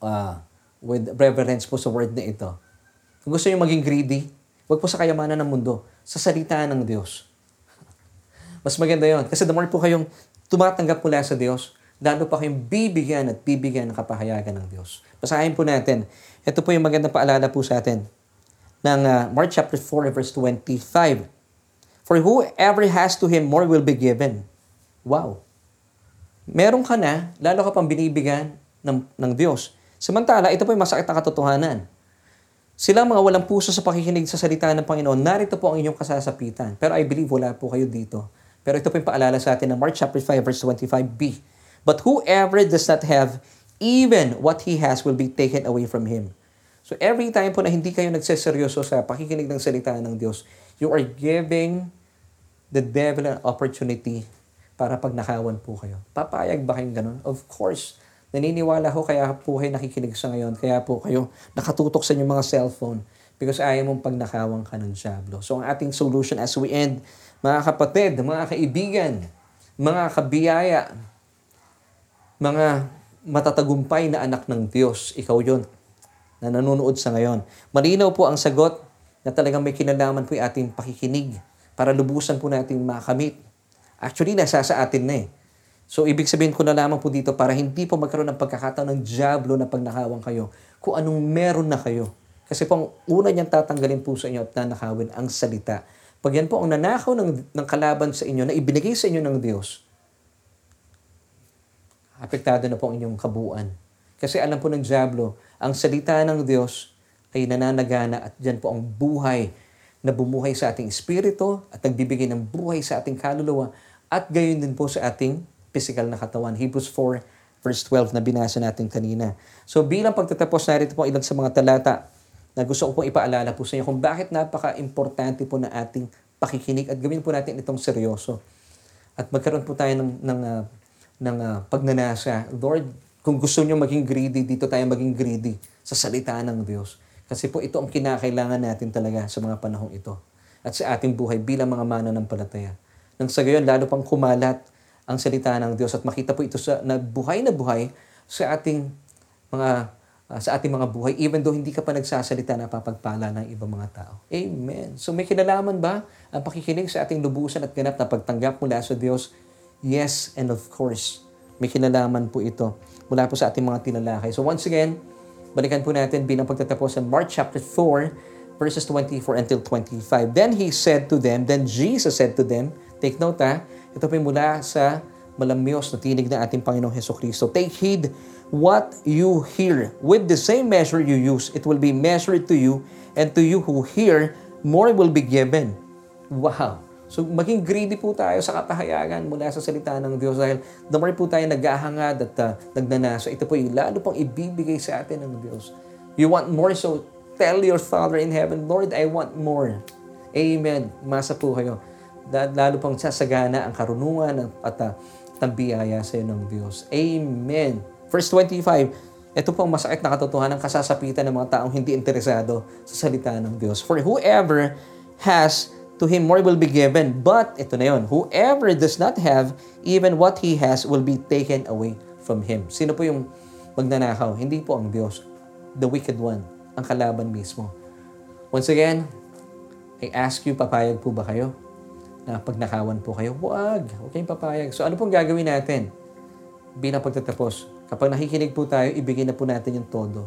uh, with reverence po sa word na ito. Kung gusto niyo maging greedy, huwag po sa kayamanan ng mundo, sa salita ng Diyos. Mas maganda yon Kasi the more po kayong tumatanggap mula sa Diyos, lalo pa kayong bibigyan at bibigyan ng kapahayagan ng Diyos. Basahin po natin. Ito po yung magandang paalala po sa atin ng uh, Mark chapter 4 verse 25. For whoever has to him more will be given. Wow. Meron ka na, lalo ka pang binibigyan ng, ng Diyos. Samantala, ito po yung masakit na katotohanan. Sila mga walang puso sa pakikinig sa salita ng Panginoon, narito po ang inyong kasasapitan. Pero I believe wala po kayo dito. Pero ito po yung paalala sa atin ng Mark chapter 5 verse 25b. But whoever does not have even what he has will be taken away from him. So every time po na hindi kayo nagseseryoso sa pakikinig ng salita ng Diyos, you are giving the devil an opportunity para pagnakawan po kayo. Papayag ba kayong ganun? Of course. Naniniwala ko kaya po kayo nakikinig sa ngayon. Kaya po kayo nakatutok sa inyong mga cellphone because ayaw mong pagnakawan ka ng Diablo. So ang ating solution as we end, mga kapatid, mga kaibigan, mga kabiyaya, mga matatagumpay na anak ng Diyos, ikaw yon na nanonood sa ngayon. Malinaw po ang sagot na talagang may kinalaman po yung ating pakikinig para lubusan po natin makamit. Actually, nasa sa atin na eh. So, ibig sabihin ko na lamang po dito para hindi po magkaroon ng pagkakataon ng Diablo na pagnakawang kayo kung anong meron na kayo. Kasi po ang una niyang tatanggalin po sa inyo at nanakawin ang salita. Pag yan po ang nanakaw ng, ng kalaban sa inyo na ibinigay sa inyo ng Diyos, apektado na po ang inyong kabuuan. Kasi alam po ng Diablo, ang salita ng Diyos ay nananagana at dyan po ang buhay na bumuhay sa ating espiritu at nagbibigay ng buhay sa ating kaluluwa at gayon din po sa ating physical na katawan. Hebrews 4 verse 12 na binasa natin kanina. So bilang pagtatapos narito po ilan sa mga talata na gusto ko pong ipaalala po sa inyo kung bakit napaka-importante po na ating pakikinig at gawin po natin itong seryoso. At magkaroon po tayo ng, ng uh, ng uh, pagnanasa. Lord, kung gusto niyo maging greedy, dito tayo maging greedy sa salita ng Diyos. Kasi po ito ang kinakailangan natin talaga sa mga panahong ito at sa ating buhay bilang mga mananampalataya. Nang sa gayon, lalo pang kumalat ang salita ng Diyos at makita po ito sa na buhay na buhay sa ating mga uh, sa ating mga buhay even though hindi ka pa nagsasalita na papagpala ng ibang mga tao. Amen. So may kinalaman ba ang pakikinig sa ating lubusan at ganap na pagtanggap mula sa Diyos Yes, and of course, may kinalaman po ito mula po sa ating mga tinalakay. So once again, balikan po natin bilang pagtatapos sa Mark chapter 4, verses 24 until 25. Then he said to them, then Jesus said to them, take note ha, ito po mula sa malamyos na tinig ng ating Panginoong Heso Kristo. Take heed what you hear. With the same measure you use, it will be measured to you, and to you who hear, more will be given. Wow! So maging greedy po tayo sa kapahayagan mula sa salita ng Diyos dahil more po tayo naghahangad at uh, nagnanasa, ito po yung lalo pang ibibigay sa atin ng Diyos. You want more, so tell your Father in heaven, Lord, I want more. Amen. Masa po kayo. Lalo pang sasagana ang karunungan at uh, tambiyaya sa iyo ng Diyos. Amen. Verse 25, ito pong masakit na katotohanan kasasapitan ng mga taong hindi interesado sa salita ng Diyos. For whoever has to him more will be given. But, ito na yon, whoever does not have, even what he has will be taken away from him. Sino po yung magnanakaw? Hindi po ang Diyos. The wicked one. Ang kalaban mismo. Once again, I ask you, papayag po ba kayo? Na pagnakawan po kayo? Huwag. Huwag kayong papayag. So, ano pong gagawin natin? Bilang pagtatapos, kapag nakikinig po tayo, ibigay na po natin yung todo.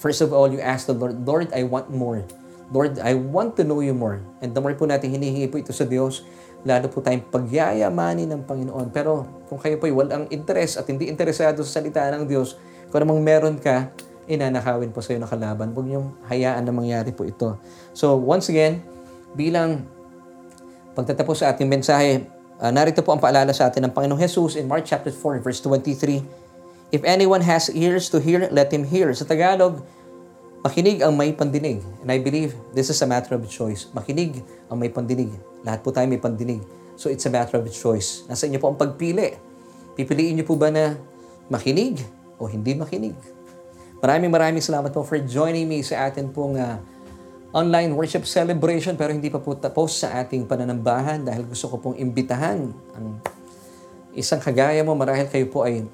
First of all, you ask the Lord, Lord, I want more. Lord, I want to know you more. And the more po natin hinihingi po ito sa Diyos, lalo po tayong pagyayamanin ng Panginoon. Pero kung kayo po ay walang interest at hindi interesado sa salita ng Diyos, kung namang meron ka, inanakawin po sa iyo ng kalaban. Huwag niyong hayaan na mangyari po ito. So once again, bilang pagtatapos sa ating mensahe, uh, narito po ang paalala sa atin ng Panginoong Jesus in Mark chapter 4 verse 23. If anyone has ears to hear, let him hear. Sa Tagalog, Makinig ang may pandinig. And I believe this is a matter of choice. Makinig ang may pandinig. Lahat po tayo may pandinig. So it's a matter of choice. Nasa inyo po ang pagpili. Pipiliin niyo po ba na makinig o hindi makinig? Maraming maraming salamat po for joining me sa atin pong uh, online worship celebration pero hindi pa po tapos sa ating pananambahan dahil gusto ko pong imbitahan ang isang kagaya mo marahil kayo po ay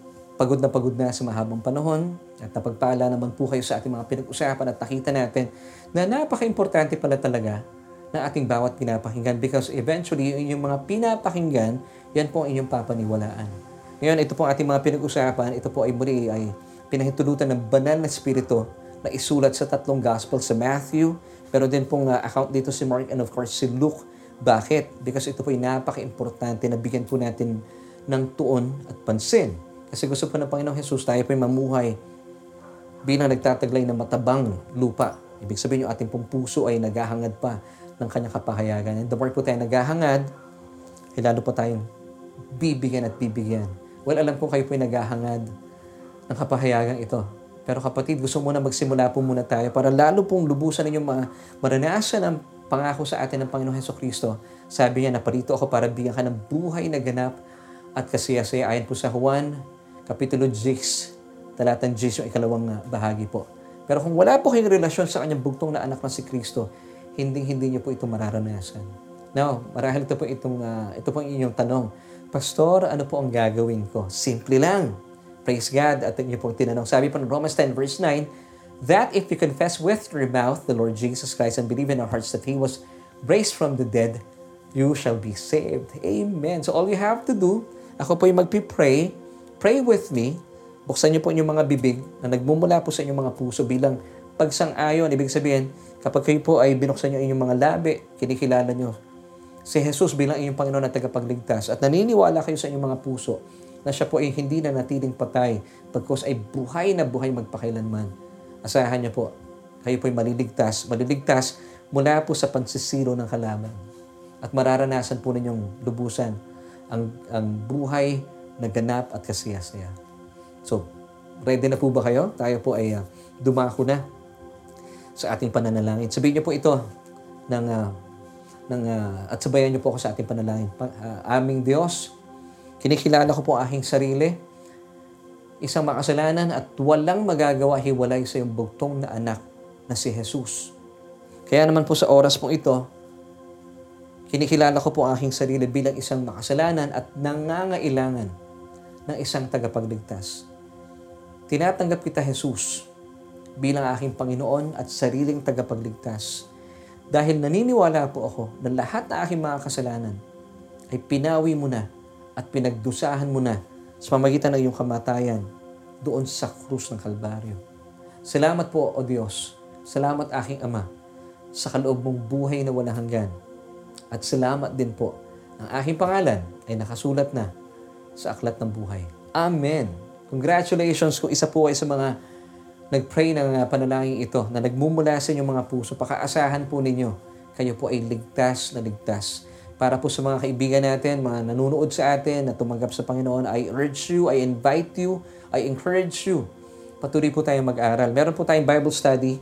pagod na pagod na sa mahabang panahon at napagpala naman po kayo sa ating mga pinag-usapan at nakita natin na napaka-importante pala talaga ng ating bawat pinapakinggan because eventually yung inyong mga pinapakinggan, yan po ang inyong papaniwalaan. Ngayon, ito po ating mga pinag-usapan, ito po ay muli ay pinahintulutan ng banal na spirito na isulat sa tatlong gospel sa Matthew, pero din pong uh, account dito si Mark and of course si Luke. Bakit? Because ito po ay napaka-importante na bigyan po natin ng tuon at pansin. Kasi gusto po ng Panginoong Jesus, tayo po mamuhay bilang nagtataglay ng matabang lupa. Ibig sabihin yung ating pong puso ay naghahangad pa ng kanyang kapahayagan. And the more po tayo naghahangad, eh lalo po tayong bibigyan at bibigyan. Well, alam ko kayo po ay naghahangad ng kapahayagan ito. Pero kapatid, gusto muna magsimula po muna tayo para lalo pong lubusan ninyong ma- maranasan ang pangako sa atin ng Panginoong Heso Kristo. Sabi niya, naparito ako para bigyan ka ng buhay na ganap at kasiyasaya ayon po sa Juan Kapitulo 6, talatang 10 yung ikalawang ah, bahagi po. Pero kung wala po kayong relasyon sa kanyang bugtong na anak na si Kristo, hindi-hindi niyo po ito mararanasan. Now, marahil ito po itong, uh, ito po inyong tanong. Pastor, ano po ang gagawin ko? Simple lang. Praise God. At inyo pong tinanong. Sabi po ng Romans 10 verse 9, that if you confess with your mouth the Lord Jesus Christ and believe in our hearts that He was raised from the dead, you shall be saved. Amen. So all you have to do, ako po yung magpipray, Pray with me. Buksan niyo po inyong mga bibig na nagmumula po sa inyong mga puso bilang pagsang-ayon. Ibig sabihin, kapag kayo po ay binuksan niyo inyong mga labi, kinikilala niyo si Jesus bilang inyong Panginoon at tagapagligtas at naniniwala kayo sa inyong mga puso na siya po ay hindi na natiling patay pagkos ay buhay na buhay magpakailanman. Asahan niyo po, kayo po ay maliligtas, maliligtas mula po sa pansisiro ng kalaban. At mararanasan po ninyong lubusan ang, ang buhay na ganap at kasiyasaya. So, ready na po ba kayo? Tayo po ay uh, dumako na sa ating pananalangin. Sabihin niyo po ito ng, uh, ng, uh, at sabayan niyo po ako sa ating panalangin. Pa, uh, aming Diyos, kinikilala ko po aking sarili, isang makasalanan at walang magagawa hiwalay sa iyong bugtong na anak na si Jesus. Kaya naman po sa oras pong ito, kinikilala ko po aking sarili bilang isang makasalanan at nangangailangan ng isang tagapagligtas. Tinatanggap kita, Jesus, bilang aking Panginoon at sariling tagapagligtas. Dahil naniniwala po ako na lahat ng aking mga kasalanan ay pinawi mo na at pinagdusahan mo na sa pamagitan ng iyong kamatayan doon sa krus ng Kalbaryo. Salamat po, O Diyos. Salamat aking Ama sa kaloob mong buhay na walang hanggan. At salamat din po ang aking pangalan ay nakasulat na sa aklat ng buhay. Amen. Congratulations kung isa po ay sa mga nag-pray ng uh, panalangin ito na nagmumula sa inyong mga puso. Pakaasahan po ninyo, kayo po ay ligtas na ligtas. Para po sa mga kaibigan natin, mga nanonood sa atin na tumanggap sa Panginoon, I urge you, I invite you, I encourage you. Patuloy po tayong mag-aral. Meron po tayong Bible study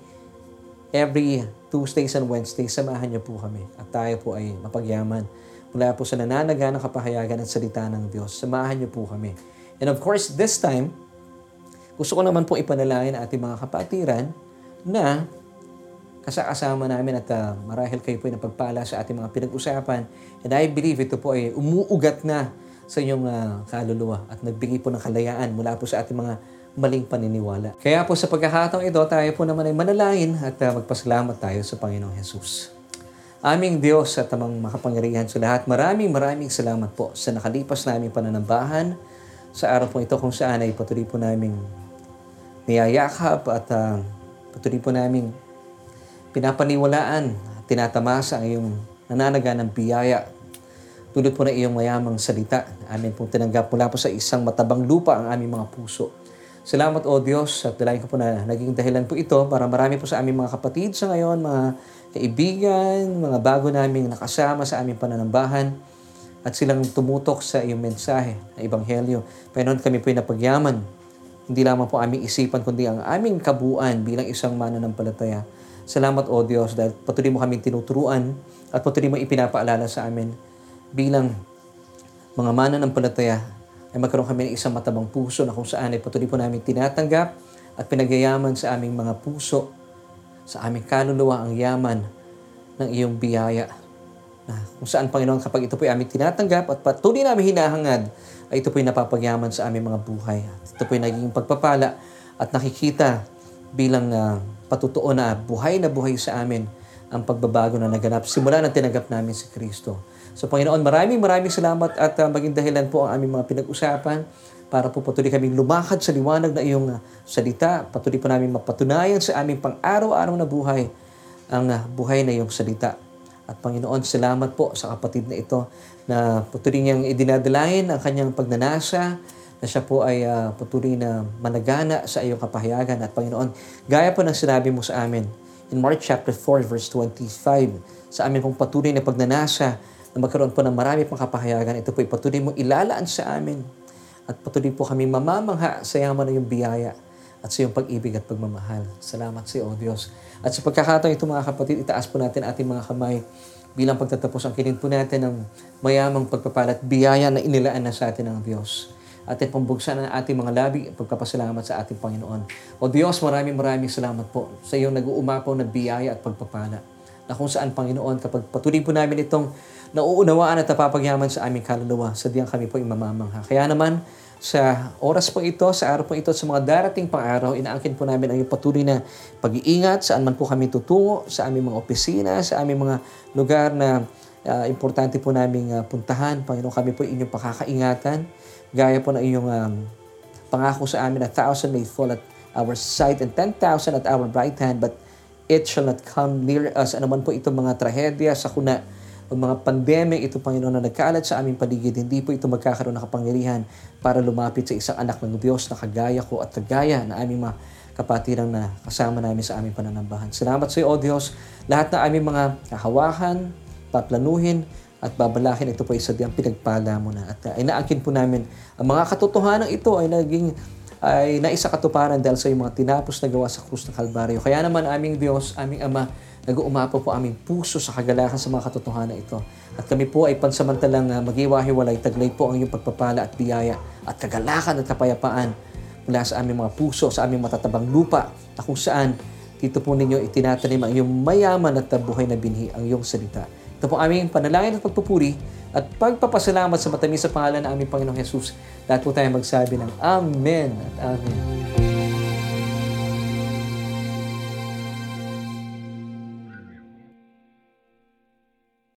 every Tuesdays and Wednesdays. Samahan niyo po kami at tayo po ay mapagyaman mula po sa nananaga ng kapahayagan at salita ng Diyos. Samahan niyo po kami. And of course, this time, gusto ko naman po ipanalangin ang ating mga kapatiran na kasakasama namin at uh, marahil kayo po ay napagpala sa ating mga pinag-usapan. And I believe ito po ay umuugat na sa inyong uh, kaluluwa at nagbigay po ng kalayaan mula po sa ating mga maling paniniwala. Kaya po sa pagkakataong ito, tayo po naman ay manalangin at uh, magpasalamat tayo sa Panginoong Jesus. Aming Diyos at amang makapangyarihan sa lahat, maraming maraming salamat po sa nakalipas naming pananambahan sa araw po ito kung saan ay patuloy po naming niyayakap at uh, patuloy po naming pinapaniwalaan, tinatamasa ang iyong nananaga ng biyaya tulad po ng iyong mayamang salita. Amin pong tinanggap mula po sa isang matabang lupa ang aming mga puso. Salamat o Diyos at dalayan ko po na naging dahilan po ito para marami po sa aming mga kapatid sa ngayon, mga kaibigan, mga bago naming nakasama sa aming pananambahan at silang tumutok sa iyong mensahe na Ebanghelyo. Panginoon, kami po napagyaman. Hindi lamang po aming isipan, kundi ang aming kabuuan bilang isang mananampalataya. Salamat o Diyos dahil patuloy mo kaming tinuturuan at patuloy mo ipinapaalala sa amin bilang mga mananampalataya ay magkaroon kami ng isang matabang puso na kung saan ay patuloy po namin tinatanggap at pinagyayaman sa aming mga puso, sa aming kaluluwa ang yaman ng iyong biyaya. Na kung saan, Panginoon, kapag ito po ay aming tinatanggap at patuloy namin hinahangad, ay ito po ay napapagyaman sa aming mga buhay. At ito po ay naging pagpapala at nakikita bilang uh, patutuo na buhay na buhay sa amin ang pagbabago na naganap simula na tinanggap namin si Kristo. So Panginoon, maraming maraming salamat at uh, maging dahilan po ang aming mga pinag-usapan para po patuloy kaming lumakad sa liwanag na iyong uh, salita. Patuloy po namin mapatunayan sa aming pang-araw-araw na buhay ang uh, buhay na iyong salita. At Panginoon, salamat po sa kapatid na ito na patuloy niyang idinadalain ang kanyang pagnanasa, na siya po ay uh, patuloy na managana sa iyong kapahayagan. At Panginoon, gaya po ng sinabi mo sa amin in Mark chapter 4 verse 25, sa amin pong patuloy na pagnanasa na magkaroon po ng marami pang kapahayagan, ito po ay patuloy mo ilalaan sa amin. At patuloy po kami mamamangha sa yaman ng iyong biyaya at sa iyong pag-ibig at pagmamahal. Salamat sa iyo, Diyos. At sa pagkakataon ito mga kapatid, itaas po natin ating mga kamay bilang pagtatapos ang kilin po natin ng mayamang pagpapalat biyaya na inilaan na sa atin ng Diyos atin pambugsan ang ating mga labi at pagpapasalamat sa ating Panginoon. O Diyos, maraming maraming salamat po sa iyong nag-uumapaw na biyaya at pagpapala na kung saan, Panginoon, kapag patuloy po namin itong nauunawaan at napapagyaman sa aming kaluluwa, sadyang kami po imamamangha. Kaya naman, sa oras po ito, sa araw po ito, sa mga darating pang araw, inaangkin po namin ang iyong patuloy na pag-iingat, saan man po kami tutungo, sa aming mga opisina, sa aming mga lugar na uh, importante po namin uh, puntahan. Panginoon, kami po inyong pakakaingatan Gaya po ng iyong um, pangako sa amin, a thousand may fall at our side and ten thousand at our right hand, but it shall not come near us. Ano man po itong mga trahedya, sakuna, o mga pandemic, ito Panginoon na nagkaalat sa aming paligid, hindi po ito magkakaroon ng kapangyarihan para lumapit sa isang anak ng Diyos na kagaya ko at kagaya na aming mga kapatirang na kasama namin sa aming pananambahan. Salamat sa iyo, O Diyos. Lahat na aming mga kahawakan, paplanuhin, at babalakin ito po isa diyang pinagpala mo na. At uh, inaangkin po namin ang mga katotohanan ito ay naging ay naisa katuparan dahil sa mga tinapos na gawa sa krus ng Kalbaryo. Kaya naman aming Diyos, aming Ama, nag-uumapo po aming puso sa kagalakan sa mga katotohanan ito. At kami po ay pansamantalang uh, magiwahiwalay, taglay po ang iyong pagpapala at biyaya at kagalakan at kapayapaan mula sa aming mga puso, sa aming matatabang lupa na kung saan dito po ninyo itinatanim ang iyong mayaman at buhay na binhi, ang iyong salita. Ito po aming panalangin at pagpupuri at pagpapasalamat sa matamis sa pangalan ng aming Panginoong Jesus. Lahat po tayo magsabi ng Amen at Amen.